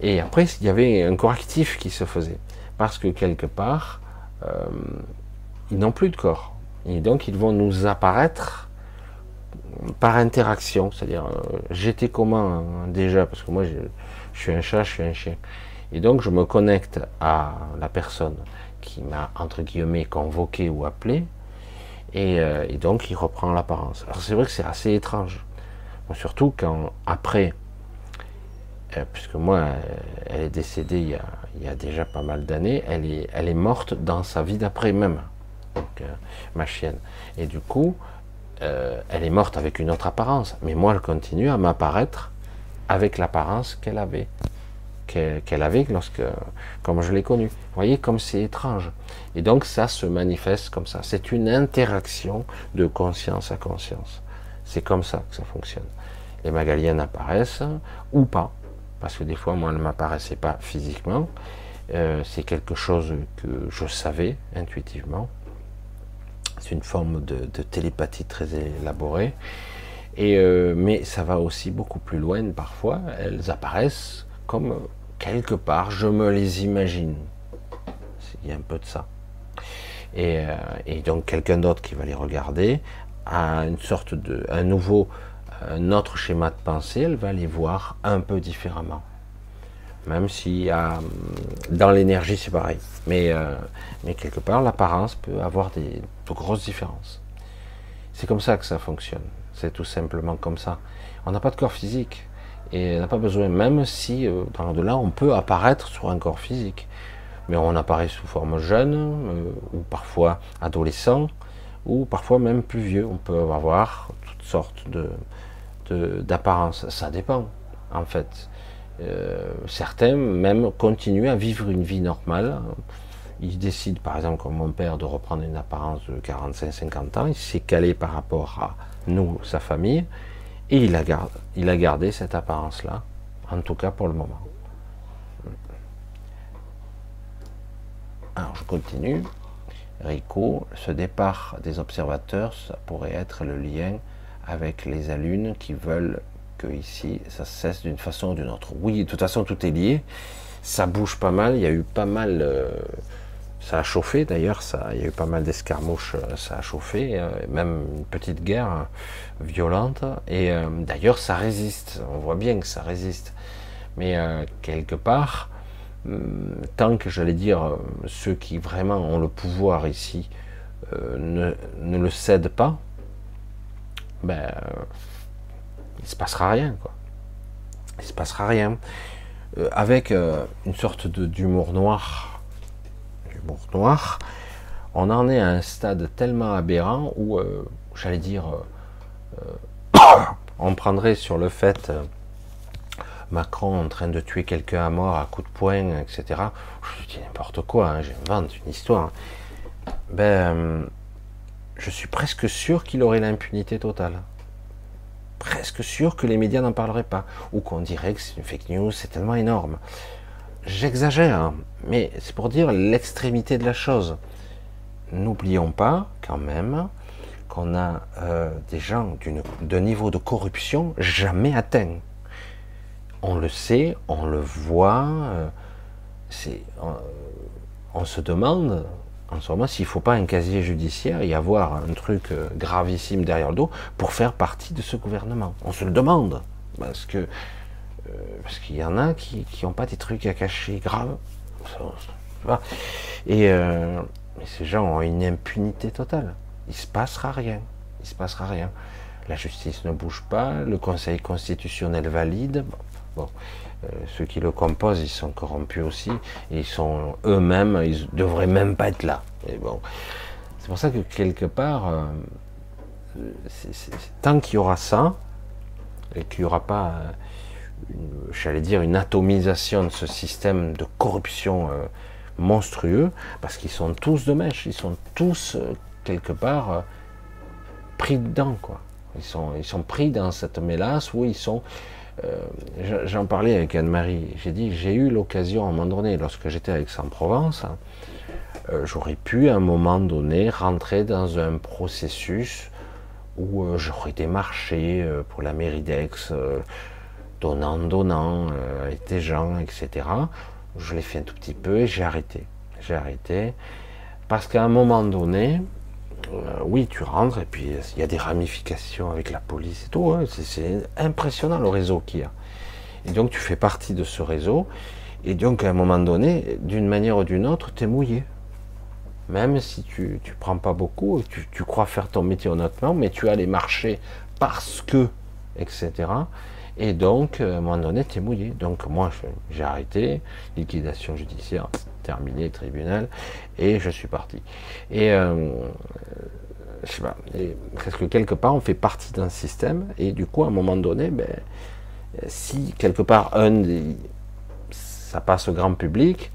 Et après, il y avait un correctif qui se faisait. Parce que quelque part, euh, ils n'ont plus de corps. Et donc, ils vont nous apparaître par interaction. C'est-à-dire, euh, j'étais comment hein, déjà? Parce que moi, je suis un chat, je suis un chien. Et donc je me connecte à la personne qui m'a, entre guillemets, convoqué ou appelé, et, euh, donc il reprend l'apparence. Alors c'est vrai que c'est assez étrange, surtout quand après, euh, puisque moi, euh, elle est décédée il y a, il y a déjà pas mal d'années, elle est, elle est morte dans sa vie d'après même, donc, ma chienne. Et du coup, elle est morte avec une autre apparence, mais moi, elle continue à m'apparaître avec l'apparence qu'elle avait qu'elle avait lorsque, comme je l'ai connue. Vous voyez comme c'est étrange. Et donc ça se manifeste comme ça. C'est une interaction de conscience à conscience. C'est comme ça que ça fonctionne. Les magaliennes apparaissent ou pas, parce que des fois moi elles ne m'apparaissaient pas physiquement. Euh, c'est quelque chose que je savais intuitivement. C'est une forme de, télépathie très élaborée. Et euh, mais ça va aussi beaucoup plus loin parfois. Elles apparaissent comme quelque part, je me les imagine. Il y a un peu de ça. Et, euh, donc quelqu'un d'autre qui va les regarder a une sorte de, un nouveau, un autre schéma de pensée, elle va les voir un peu différemment. Même si euh, dans l'énergie c'est pareil. Mais, euh, mais quelque part l'apparence peut avoir des, de grosses différences. C'est comme ça que ça fonctionne. C'est tout simplement comme ça. On n'a pas de corps physique. Et on n'a pas besoin, même si euh, dans l'au-delà, on peut apparaître sur un corps physique. Mais on apparaît sous forme jeune, euh, ou parfois adolescent, ou parfois même plus vieux. On peut avoir toutes sortes de, d'apparences. Ça dépend, en fait. Euh, certains même continuent à vivre une vie normale. Ils décident, par exemple, comme mon père, de reprendre une apparence de 45-50 ans. Il s'est calé par rapport à nous, sa famille. Et il a, gardé, il a gardé cette apparence-là, en tout cas pour le moment. Alors je continue. Rico, ce départ des observateurs, ça pourrait être le lien avec les alunes qui veulent que ici ça cesse d'une façon ou d'une autre. Oui, de toute façon tout est lié. Ça bouge pas mal. Il y a eu pas mal. Euh, ça a chauffé d'ailleurs, ça, il y a eu pas mal d'escarmouches, euh, ça a chauffé, euh, même une petite guerre euh, violente. Et d'ailleurs, ça résiste. On voit bien que ça résiste. Mais quelque part, hum, tant que j'allais dire ceux qui vraiment ont le pouvoir ici ne, ne, le cèdent pas, ben il se passera rien quoi. Il se passera rien. avec une sorte d'humour noir noir, on en est à un stade tellement aberrant où, euh, j'allais dire, euh, euh, [COUGHS] on prendrait sur le fait Macron en train de tuer quelqu'un à mort à coups de poing, etc. Je dis n'importe quoi, hein, j'invente une histoire. Ben, je suis presque sûr qu'il aurait l'impunité totale. Presque sûr que les médias n'en parleraient pas. Ou qu'on dirait que c'est une fake news, c'est tellement énorme. J'exagère, hein, mais c'est pour dire l'extrémité de la chose. N'oublions pas quand même qu'on a euh, des gens d'un niveau de corruption jamais atteint. On le sait, on le voit, euh, on, on, se demande en ce moment s'il ne faut pas un casier judiciaire et avoir un truc euh, gravissime derrière le dos pour faire partie de ce gouvernement. On se le demande, parce que euh, parce qu'il y en a qui n'ont pas des trucs à cacher graves. Et euh, ces gens ont une impunité totale. Il se passera rien. Il se passera rien. La justice ne bouge pas, le Conseil constitutionnel valide. Bon, euh, ceux qui le composent, ils sont corrompus aussi. Ils sont eux-mêmes, ils devraient même pas être là. Bon, c'est pour ça que quelque part, tant qu'il y aura ça, et qu'il n'y aura pas j'allais dire, une atomisation de ce système de corruption euh, monstrueux, parce qu'ils sont tous de mèche, ils sont tous euh, quelque part euh, pris dedans, quoi. Ils sont, pris dans cette mélasse où ils sont. J'en parlais avec Anne-Marie. J'ai dit, j'ai eu l'occasion à un moment donné, lorsque j'étais avec Aix-en-Provence, j'aurais pu à un moment donné rentrer dans un processus où j'aurais démarché pour la mairie d'Aix donnant, donnant, euh, avec des gens, etc. Je l'ai fait un tout petit peu et j'ai arrêté. J'ai arrêté parce qu'à un moment donné, euh, oui, tu rentres et puis il y a des ramifications avec la police et tout. Hein. c'est impressionnant le réseau qu'il y a. Et donc tu fais partie de ce réseau. Et donc à un moment donné, d'une manière ou d'une autre, tu es mouillé. Même si tu ne prends pas beaucoup, tu, tu crois faire ton métier honnêtement, mais tu as les marchés parce que, etc. Et donc, euh, à un moment donné, tu es mouillé. Donc, moi, j'ai arrêté, liquidation judiciaire, terminé, tribunal, et je suis parti. Et, euh, je sais pas, parce que quelque part, on fait partie d'un système, et du coup, à un moment donné, ben, si quelque part, un ça passe au grand public,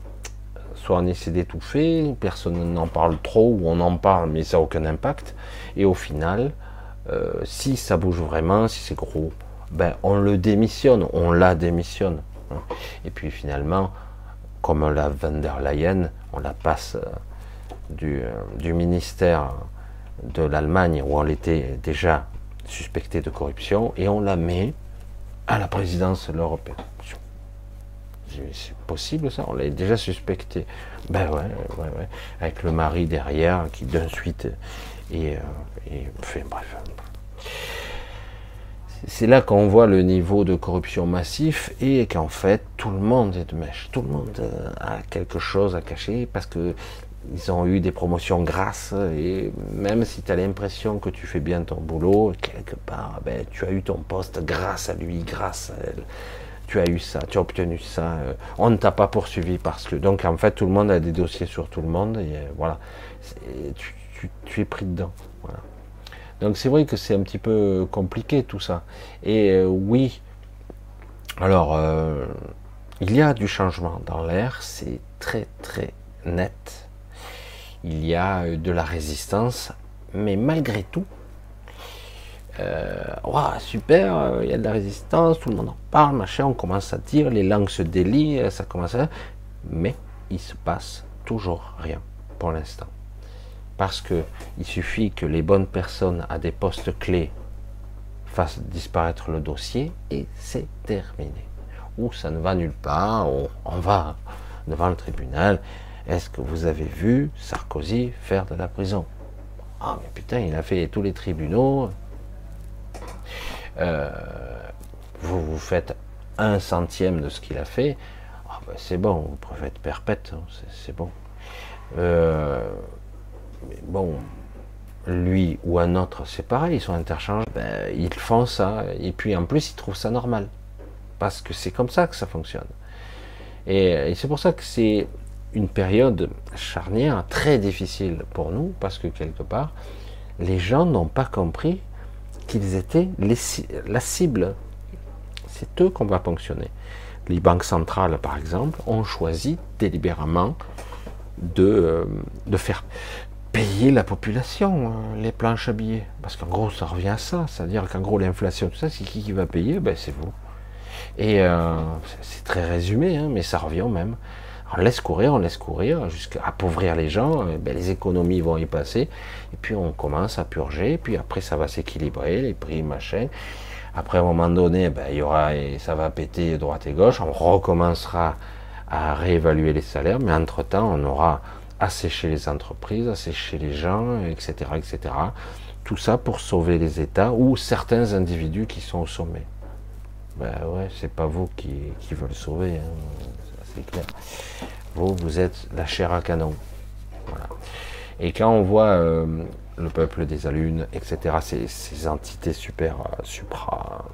soit on essaie d'étouffer, personne n'en parle trop, ou on en parle mais ça n'a aucun impact, et au final, euh, si ça bouge vraiment, si c'est gros, ben on le démissionne, on la démissionne. Et puis finalement, comme la van der Leyen, on la passe euh, du, euh, du ministère de l'Allemagne où elle était déjà suspectée de corruption et on la met à la présidence de l'Europe. C'est possible ça On l'a déjà suspecté. Ben ouais, ouais, ouais. Avec le mari derrière qui d'un suite et, euh, et fait bref. C'est là qu'on voit le niveau de corruption massif et qu'en fait tout le monde est de mèche, tout le monde euh, a quelque chose à cacher parce que ils ont eu des promotions grasses et même si tu as l'impression que tu fais bien ton boulot, quelque part, ben, tu as eu ton poste grâce à lui, grâce à elle. Tu as eu ça, tu as obtenu ça. Euh, on ne t'a pas poursuivi parce que. Donc en fait, tout le monde a des dossiers sur tout le monde euh, voilà. Tu, es pris dedans. Donc c'est vrai que c'est un petit peu compliqué tout ça. Et euh, oui, alors il y a du changement dans l'air, c'est très très net il y a euh, de la résistance, mais malgré tout, euh, super, euh, il y a de la résistance, tout le monde en parle, machin, on commence à dire, les langues se délient, euh, ça commence à... Mais il se passe toujours rien pour l'instant. Parce que il suffit que les bonnes personnes à des postes clés fassent disparaître le dossier et c'est terminé. Ou ça ne va nulle part, on va devant le tribunal, est-ce que vous avez vu Sarkozy faire de la prison? Ah, mais putain, il a fait tous les tribunaux. Euh, vous vous faites un centième de ce qu'il a fait. Ah, ben, c'est bon, vous pouvez être perpète, hein, c'est bon. Euh, bon, lui ou un autre, c'est pareil, ils sont interchangeables. Ben, ils font ça, et puis en plus, ils trouvent ça normal. Parce que c'est comme ça que ça fonctionne. et c'est pour ça que c'est une période charnière très difficile pour nous parce que quelque part, les gens n'ont pas compris qu'ils étaient la cible. C'est eux qu'on va fonctionner. Les banques centrales, par exemple, ont choisi délibérément de, euh, de faire payer la population euh, les planches à billets. Parce qu'en gros, ça revient à ça. C'est-à-dire qu'en gros, l'inflation, tout ça, c'est qui qui va payer? Ben, C'est vous. Et euh, c'est très résumé, hein, mais ça revient au même. On laisse courir, on laisse courir, jusqu'à appauvrir les gens, ben, les économies vont y passer, et puis on commence à purger, puis après ça va s'équilibrer, les prix, machin. Après, à un moment donné, ben, il y aura, ça va péter droite et gauche, on recommencera à réévaluer les salaires, mais entre-temps, on aura asséché les entreprises, asséché les gens, etc., etc. Tout ça pour sauver les États ou certains individus qui sont au sommet. Ben ouais, c'est pas vous qui, qui veulent sauver. Hein clair. Vous, vous êtes la chair à canon. Et quand on voit euh, le peuple des alunes, etc., ces, entités super, euh, supra,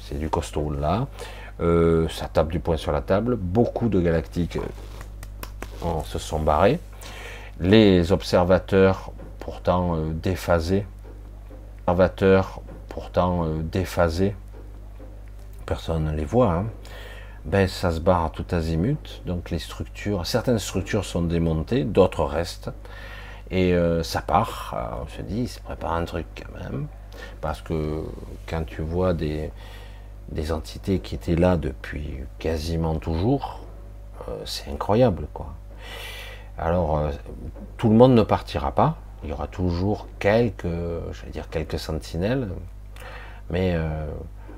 c'est du costaud là, euh, ça tape du poing sur la table. Beaucoup de galactiques se sont barrés. Les observateurs, pourtant déphasés, observateurs, pourtant déphasés, personne ne les voit, hein ben, ça se barre tout azimut. Donc les structures, certaines structures sont démontées, d'autres restent. Et euh, ça part. on se dit, il se prépare un truc quand même. Parce que quand tu vois des, entités qui étaient là depuis quasiment toujours, euh, c'est incroyable. quoi. Alors, euh, tout le monde ne partira pas. Il y aura toujours quelques, je quelques sentinelles. Mais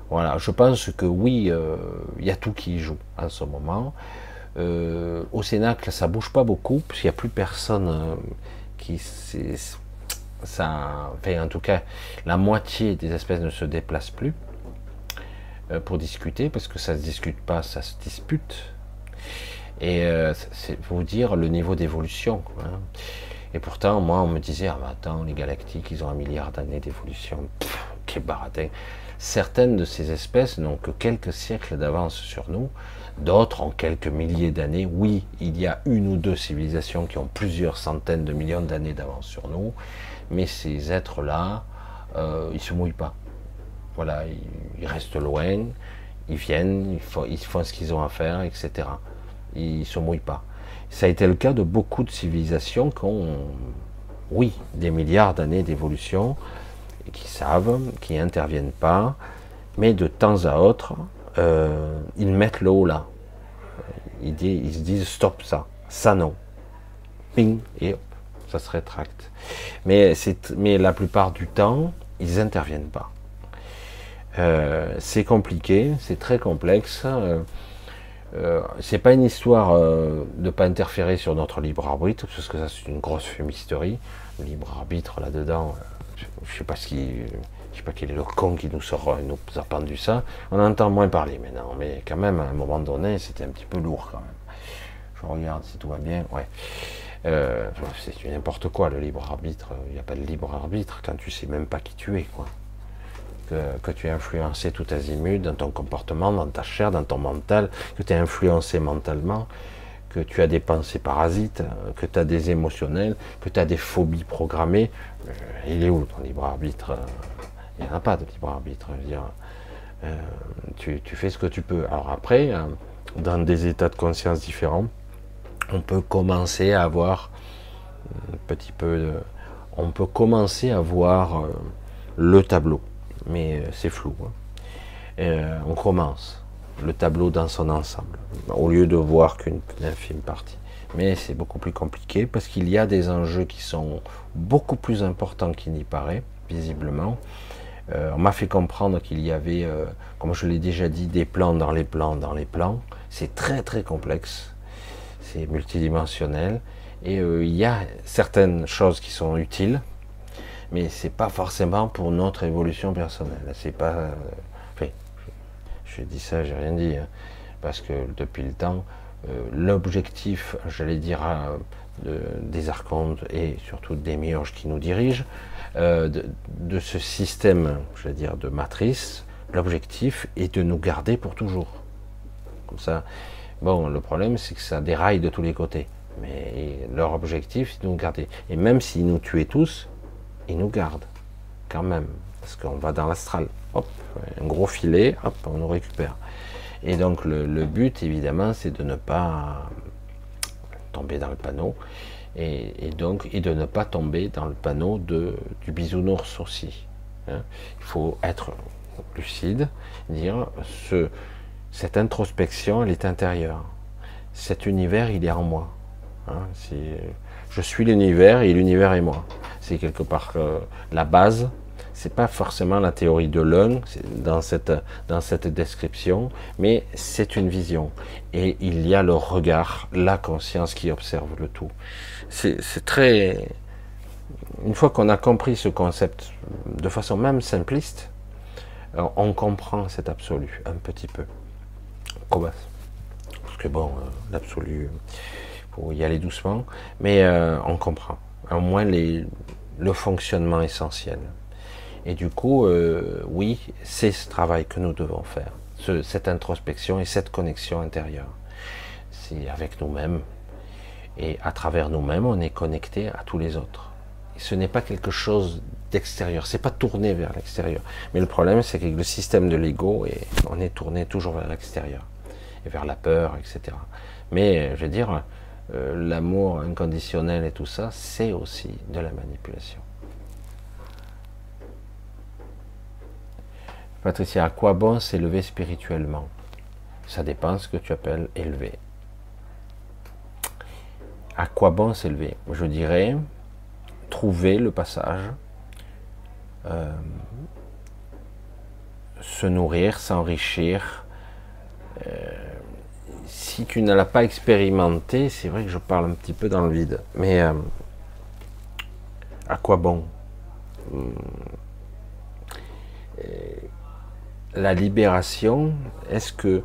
voilà, je pense que oui, euh, il y a tout qui joue en ce moment. Euh, au Cénacle, ça bouge pas beaucoup, puisqu'il n'y a plus personne euh, qui. Ça, enfin, en tout cas, la moitié des espèces ne se déplacent plus pour discuter, parce que ça ne se discute pas, ça se dispute. Et c'est vous dire le niveau d'évolution. Hein. Et pourtant, moi, on me disait, ah, attends, les galactiques, ils ont un milliard d'années d'évolution. Quel baratin. Certaines de ces espèces n'ont que quelques siècles d'avance sur nous, d'autres ont quelques milliers d'années. Oui, il y a une ou deux civilisations qui ont plusieurs centaines de millions d'années d'avance sur nous, mais ces êtres-là, euh, ils se mouillent pas. Voilà, ils, restent loin, Ils viennent, ils font ce qu'ils ont à faire, etc. Ils se mouillent pas. Ça a été le cas de beaucoup de civilisations qui ont, oui, des milliards d'années d'évolution, qui savent, qui interviennent pas, mais de temps à autre, euh, ils mettent le haut là. Ils, se disent stop ça, ça non. Ping, et hop, ça se rétracte. Mais, la plupart du temps, ils interviennent pas. Euh, c'est compliqué, c'est très complexe. Euh, euh, c'est pas une histoire euh, de pas interférer sur notre libre arbitre, parce que ça c'est une grosse fumisterie. Le libre arbitre là-dedans, je sais pas ce qui, je sais pas quel est le con qui nous nous a pendu ça. On entend moins parler maintenant, mais quand même à un moment donné, c'était un petit peu lourd quand même. Je regarde si tout va bien, ouais. Euh, c'est n'importe quoi le libre arbitre. Il n'y a pas de libre arbitre quand tu sais même pas qui tu es, quoi que, tu es influencé tout azimut dans ton comportement, dans ta chair, dans ton mental, que tu es influencé mentalement, que tu as des pensées parasites, que tu as des émotionnels, que tu as des phobies programmées. Euh, il est où ton libre arbitre Il n'y en a pas de libre arbitre. euh, tu, fais ce que tu peux. Alors après, euh, dans des états de conscience différents, on peut commencer à avoir un petit peu de, on peut commencer à voir le tableau mais euh, c'est flou. Hein. Euh, on commence le tableau dans son ensemble, au lieu de voir qu'une infime partie. Mais c'est beaucoup plus compliqué parce qu'il y a des enjeux qui sont beaucoup plus importants qu'il n'y paraît, visiblement. Euh, on m'a fait comprendre qu'il y avait, comme je l'ai déjà dit, des plans dans les plans dans les plans. C'est très très complexe, c'est multidimensionnel, et il y a certaines choses qui sont utiles, mais c'est pas forcément pour notre évolution personnelle. C'est pas. Euh, enfin, je, dis ça, j'ai rien dit, hein, parce que depuis le temps, euh, l'objectif, j'allais dire, euh, des archontes et surtout des miurges qui nous dirigent, de, ce système, je vais dire, de matrice, l'objectif est de nous garder pour toujours. Comme ça. Bon, le problème, c'est que ça déraille de tous les côtés. Mais leur objectif, c'est de nous garder. Et même s'ils nous tuaient tous, il nous garde quand même, parce qu'on va dans l'astral. Hop, un gros filet, hop, on nous récupère. Et donc le, but, évidemment, c'est de ne pas tomber dans le panneau, et, donc et de ne pas tomber dans le panneau de, du bisounours aussi. Hein. Il faut être lucide, dire ce, cette introspection, elle est intérieure. Cet univers, il est en moi. Hein. Je suis l'univers et l'univers est moi c'est quelque part euh, la base. C'est pas forcément la théorie de l'un dans cette, dans cette description, mais c'est une vision. Et il y a le regard, la conscience qui observe le tout. C'est très. Une fois qu'on a compris ce concept de façon même simpliste, euh, on comprend cet absolu un petit peu. Parce que bon, euh, l'absolu, faut y aller doucement, mais on comprend. Au moins le fonctionnement essentiel. Et du coup, euh, oui, c'est ce travail que nous devons faire, cette introspection et cette connexion intérieure. C'est avec nous-mêmes. Et à travers nous-mêmes, on est connecté à tous les autres. Ce n'est pas quelque chose d'extérieur, c'est pas tourné vers l'extérieur. Mais le problème, c'est que le système de l'ego, on est tourné toujours vers l'extérieur, et vers la peur, etc. Mais, je veux dire, euh, l'amour inconditionnel et tout ça, c'est aussi de la manipulation. Patricia, à quoi bon s'élever spirituellement? Ça dépend ce que tu appelles élever. À quoi bon s'élever? Je dirais trouver le passage, euh, se nourrir, s'enrichir, euh, si tu ne l'as pas expérimenté, c'est vrai que je parle un petit peu dans le vide. Mais euh, à quoi bon? Hmm. La libération, est-ce que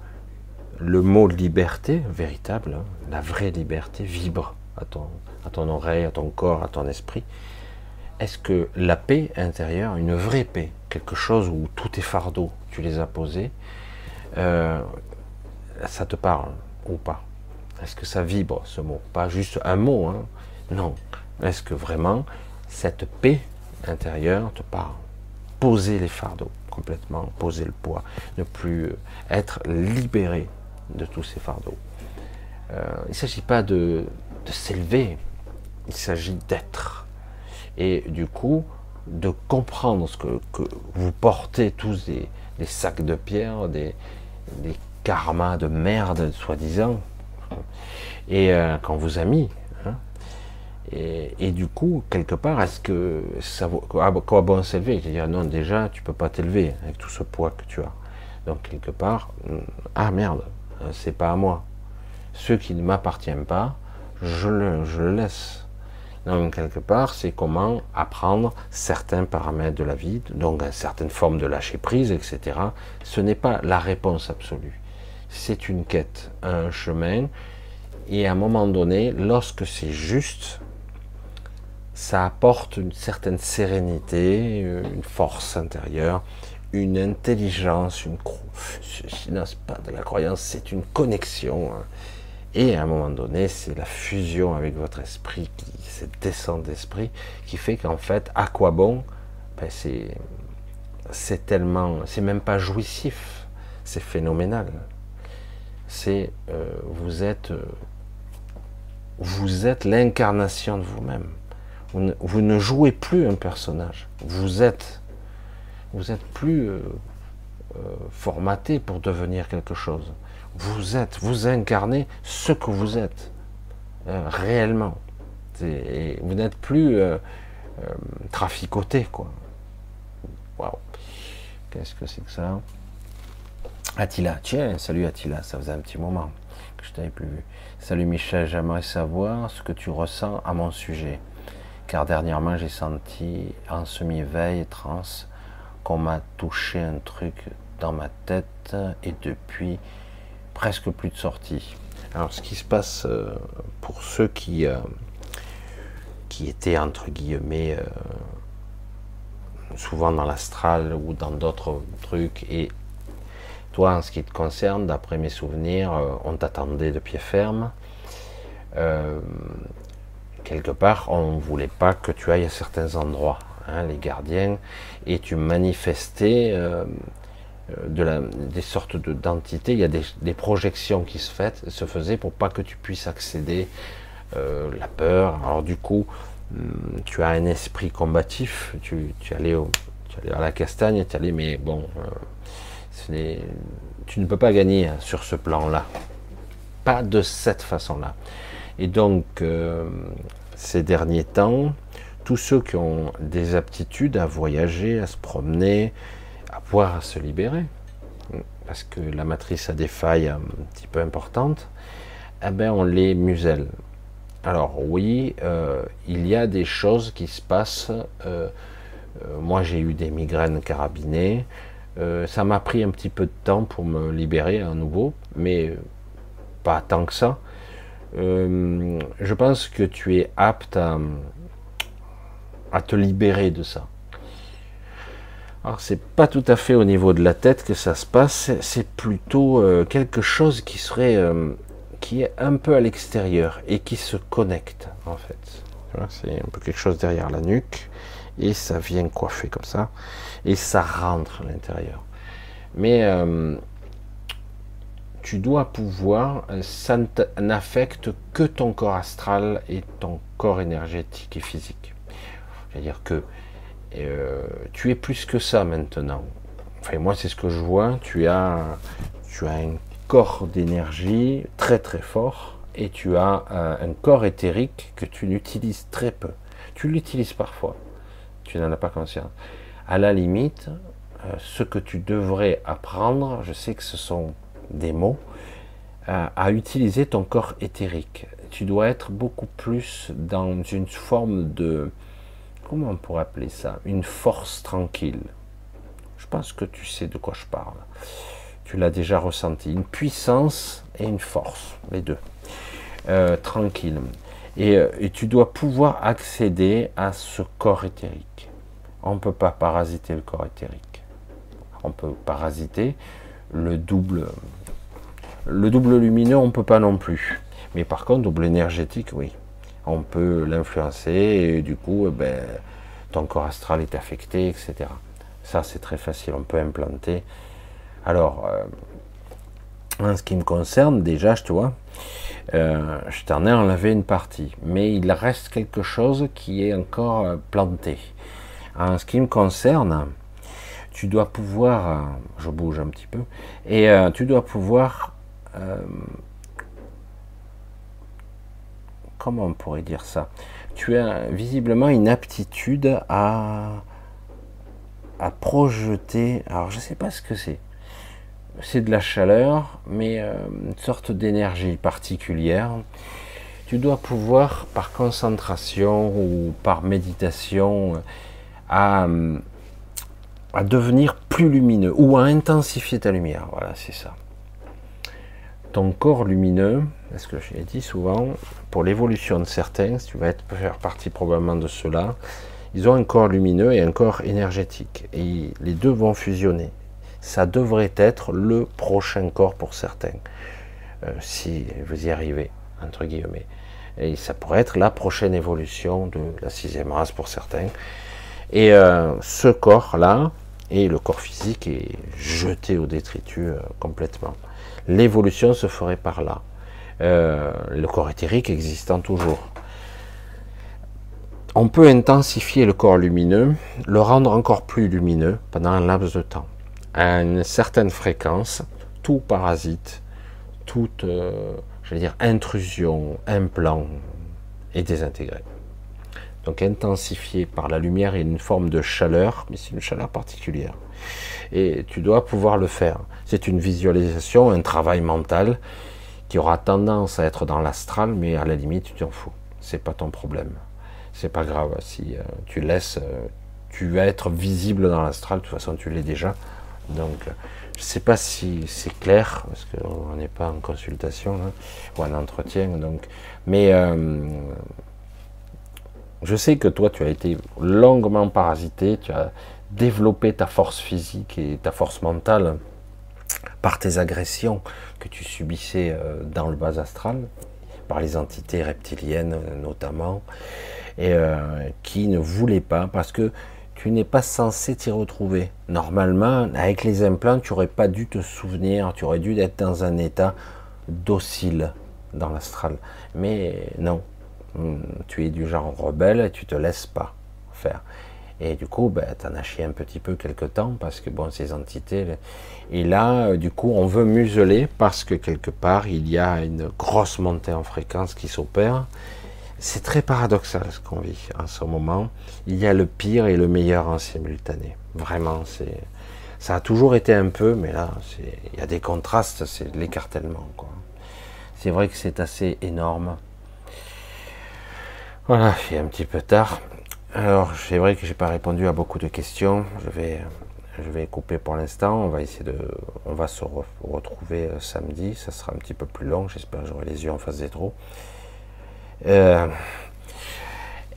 le mot liberté, véritable, hein, la vraie liberté, vibre à ton, à ton oreille, à ton corps, à ton esprit? Est-ce que la paix intérieure, une vraie paix, quelque chose où tout est fardeau, tu les as posés, euh, ça te parle? Pas Est-ce que ça vibre ce mot? Pas juste un mot, hein non. Est-ce que vraiment cette paix intérieure te parle? Poser les fardeaux. complètement, poser le poids, ne plus être libéré de tous ces fardeaux. Euh, il ne s'agit pas de, s'élever, il s'agit d'être. Et du coup, de comprendre ce que, vous portez tous des, sacs de pierre, des karmas de merde, soi-disant, et euh, quand vous a mis. Hein. et, du coup, quelque part, est-ce que ça vaut ah, quoi bon s'élever? Je dire non, déjà, tu peux pas t'élever avec tout ce poids que tu as. Donc quelque part, hmm, ah merde, c'est pas à moi. Ce qui ne m'appartient pas, je le, je laisse. Donc, quelque part, c'est comment apprendre certains paramètres de la vie, donc une certaine forme de lâcher prise, etc. Ce n'est pas la réponse absolue. C'est une quête, un chemin. Et à un moment donné, lorsque c'est juste, ça apporte une certaine sérénité, une force intérieure, une intelligence, une non, pas de la croyance, c'est une connexion. Hein. Et à un moment donné, c'est la fusion avec votre esprit, qui, cette descente d'esprit, qui fait qu'en fait, à quoi bon? Ben c'est tellement, c'est même pas jouissif, c'est phénoménal. C'est, euh, vous êtes, euh, vous êtes l'incarnation de vous-même. Vous ne, jouez plus un personnage. Vous êtes, vous êtes plus euh, formaté pour devenir quelque chose vous êtes, vous incarnez ce que vous êtes réellement. Et vous n'êtes plus traficoté, quoi. Waouh. Qu'est-ce que c'est que ça? Attila, tiens, salut Attila, ça faisait un petit moment que je t'avais plus vu. Salut Michel, j'aimerais savoir ce que tu ressens à mon sujet. Car dernièrement, j'ai senti en semi-veille trans qu'on m'a touché un truc dans ma tête et depuis, presque plus de sortie. Alors ce qui se passe euh, pour ceux qui, euh, qui étaient entre guillemets euh, souvent dans l'astral ou dans d'autres trucs et toi en ce qui te concerne, d'après mes souvenirs, on t'attendait de pied ferme. quelque part, on ne voulait pas que tu ailles à certains endroits, hein, les gardiens, et tu manifestais euh, des sortes d'entités, il y a des, projections qui se, faisaient pour pas que tu puisses accéder euh, la peur. Alors du coup, hum, tu as un esprit combatif, tu, allais, tu à la castagne, tu allais, mais bon, euh, tu ne peux pas gagner sur ce plan-là. Pas de cette façon-là. Et donc, ces derniers temps, tous ceux qui ont des aptitudes à voyager, à se promener, à pouvoir se libérer, parce que la matrice a des failles un petit peu importantes, eh ben on les muselle. Alors oui, euh, il y a des choses qui se passent. Euh, euh, moi, j'ai eu des migraines carabinées. Ça m'a pris un petit peu de temps pour me libérer à nouveau, mais pas tant que ça. je pense que tu es apte à te libérer de ça. Alors c'est pas tout à fait au niveau de la tête que ça se passe, c'est plutôt euh, quelque chose qui serait euh, qui est un peu à l'extérieur et qui se connecte en fait. C'est un peu quelque chose derrière la nuque et ça vient coiffer comme ça et ça rentre à l'intérieur. Mais euh, tu dois pouvoir, ça n'affecte que ton corps astral et ton corps énergétique et physique. C'est-à-dire que euh, tu es plus que ça maintenant. Enfin, moi, c'est ce que je vois. Tu as, tu as un corps d'énergie très très fort et tu as un, corps éthérique que tu n'utilises très peu. Tu l'utilises parfois. Tu n'en as pas conscience. À la limite, euh, ce que tu devrais apprendre, je sais que ce sont des mots, euh, à utiliser ton corps éthérique. Tu dois être beaucoup plus dans une forme de, comment on pourrait appeler ça Une force tranquille. Je pense que tu sais de quoi je parle. Tu l'as déjà ressenti. Une puissance et une force, les deux. Euh, tranquille. Euh, et, tu dois pouvoir accéder à ce corps éthérique. On ne peut pas parasiter le corps éthérique. On peut parasiter le double. Le double lumineux, on ne peut pas non plus. Mais par contre, double énergétique, oui on peut l'influencer et du coup, eh ben, ton corps astral est affecté, etc. Ça, c'est très facile, on peut implanter. Alors, euh, en ce qui me concerne, déjà, je te vois, euh, je t'en ai enlevé une partie, mais il reste quelque chose qui est encore euh, planté. En ce qui me concerne, tu dois pouvoir, je bouge un petit peu, et tu dois pouvoir, comment on pourrait dire ça? Tu as visiblement une aptitude à, à projeter, alors je ne sais pas ce que c'est, c'est de la chaleur, mais euh, une sorte d'énergie particulière. Tu dois pouvoir, par concentration ou par méditation, euh, à, à devenir plus lumineux ou à intensifier ta lumière. Voilà, c'est ça. Ton corps lumineux, est-ce que j'ai dit souvent, pour l'évolution de certains, tu vas être, faire partie probablement de cela, ils ont un corps lumineux et un corps énergétique. Et les deux vont fusionner ça devrait être le prochain corps pour certains, euh, si vous y arrivez, entre guillemets. Et ça pourrait être la prochaine évolution de la sixième race pour certains. Et euh, ce corps-là, et le corps physique est jeté au détritus euh, complètement. L'évolution se ferait par là. le corps éthérique existant toujours. On peut intensifier le corps lumineux, le rendre encore plus lumineux pendant un laps de temps à une certaine fréquence, tout parasite, toute, euh, intrusion, implant est désintégré. Donc intensifié par la lumière et une forme de chaleur, mais c'est une chaleur particulière. Et tu dois pouvoir le faire. C'est une visualisation, un travail mental qui aura tendance à être dans l'astral, mais à la limite, tu t'en fous. C'est pas ton problème. C'est pas grave. Si euh, tu laisses, euh, tu vas être visible dans l'astral. De toute façon, tu l'es déjà. Donc, je sais pas si c'est clair, parce qu'on n'est pas en consultation ou en entretien. Donc, mais euh, je sais que toi, tu as été longuement parasité, tu as développé ta force physique et ta force mentale par tes agressions que tu subissais euh, dans le bas astral, par les entités reptiliennes notamment, et euh, qui ne voulaient pas, parce que tu n'es pas censé t'y retrouver. Normalement, avec les implants, tu n'aurais pas dû te souvenir, tu aurais dû être dans un état docile dans l'astral. Mais non, tu es du genre rebelle et tu te laisses pas faire. Et du coup, ben, tu en as chié un petit peu quelque temps parce que bon, ces entités. Et là, euh, du coup, on veut museler parce que quelque part, il y a une grosse montée en fréquence qui s'opère c'est très paradoxal ce qu'on vit en ce moment. Il y a le pire et le meilleur en simultané. Vraiment, c'est ça a toujours été un peu, mais là, il y a des contrastes, c'est l'écartèlement. C'est vrai que c'est assez énorme. Voilà, il est un petit peu tard. Alors, c'est vrai que j'ai pas répondu à beaucoup de questions. Je vais, je vais couper pour l'instant. On va essayer de, on va se retrouver euh, samedi. Ça sera un petit peu plus long. J'espère que j'aurai les yeux en face des trous. Euh,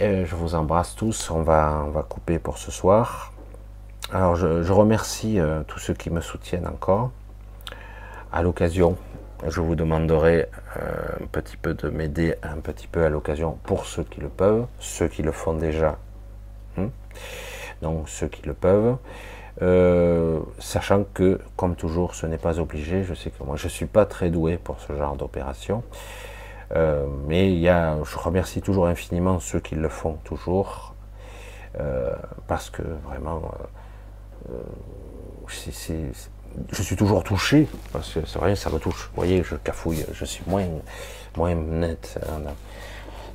euh, je vous embrasse tous. On va, on va couper pour ce soir. Alors, je, remercie tous ceux qui me soutiennent encore. À l'occasion, je vous demanderai un petit peu de m'aider un petit peu à l'occasion pour ceux qui le peuvent, ceux qui le font déjà. Hein. Donc, ceux qui le peuvent. sachant que, comme toujours, ce n'est pas obligé. Je sais que moi, je ne suis pas très doué pour ce genre d'opération. Euh, mais il y a, je remercie toujours infiniment ceux qui le font toujours, euh, parce que vraiment, euh, je suis toujours touché, parce que c'est vrai, ça me touche. Vous voyez, je cafouille, je suis moins, net.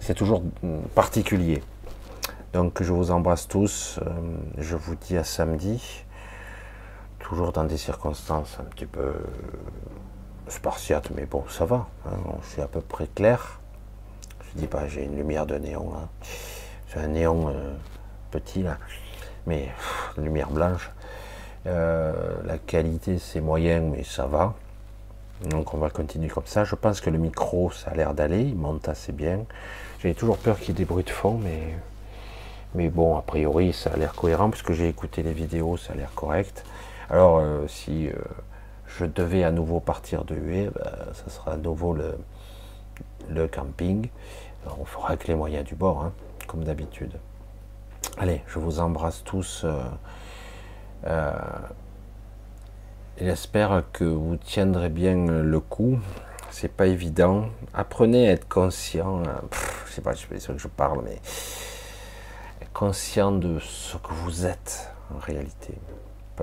C'est toujours particulier. Donc je vous embrasse tous. je vous dis à samedi, toujours dans des circonstances un petit peu spartiate, mais bon, ça va. Hein, c'est à peu près clair. Je dis pas, j'ai une lumière de néon. C'est un néon euh, petit là, mais lumière blanche. Euh, la qualité c'est moyen, mais ça va. Donc on va continuer comme ça. Je pense que le micro, ça a l'air d'aller, il monte assez bien. J'ai toujours peur qu'il y ait des bruits de fond, mais, mais bon, a priori, ça a l'air cohérent, puisque j'ai écouté les vidéos, ça a l'air correct. Alors, euh, si je devais à nouveau partir de Hué, ben, ça sera à nouveau le, camping. on fera avec les moyens du bord, hein, comme d'habitude. Allez, je vous embrasse tous. Euh, Euh, j'espère que vous tiendrez bien le coup. C'est pas évident. Apprenez à être conscient. Hein. je sais pas, je sais que je parle, mais conscient de ce que vous êtes en réalité.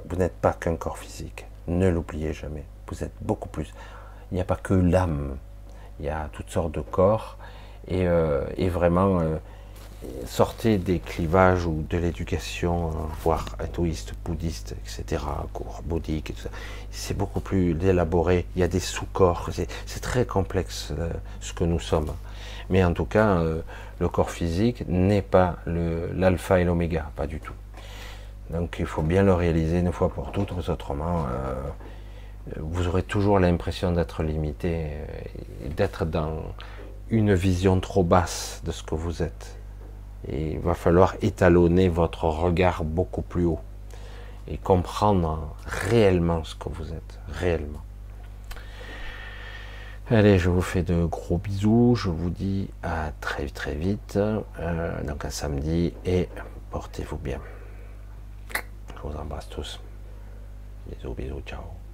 Vous n'êtes pas qu'un corps physique. Ne l'oubliez jamais. Vous êtes beaucoup plus. Il n'y a pas que l'âme. Il y a toutes sortes de corps. Et, euh, vraiment, euh, sortez des clivages ou de l'éducation, voire hindouiste, bouddhiste, etc., cours bouddhique, c'est beaucoup plus élaboré. Il y a des sous-corps. C'est très complexe euh, ce que nous sommes. Mais en tout cas, le corps physique n'est pas l'alpha et l'oméga, pas du tout. Donc il faut bien le réaliser une fois pour toutes, autrement vous aurez toujours l'impression d'être limité, d'être dans une vision trop basse de ce que vous êtes. Et il va falloir étalonner votre regard beaucoup plus haut et comprendre réellement ce que vous êtes, réellement. Allez, je vous fais de gros bisous, je vous dis à très très vite, euh, donc à samedi, et portez-vous bien. Je vous embrasse tous. Bisous, bisous, ciao.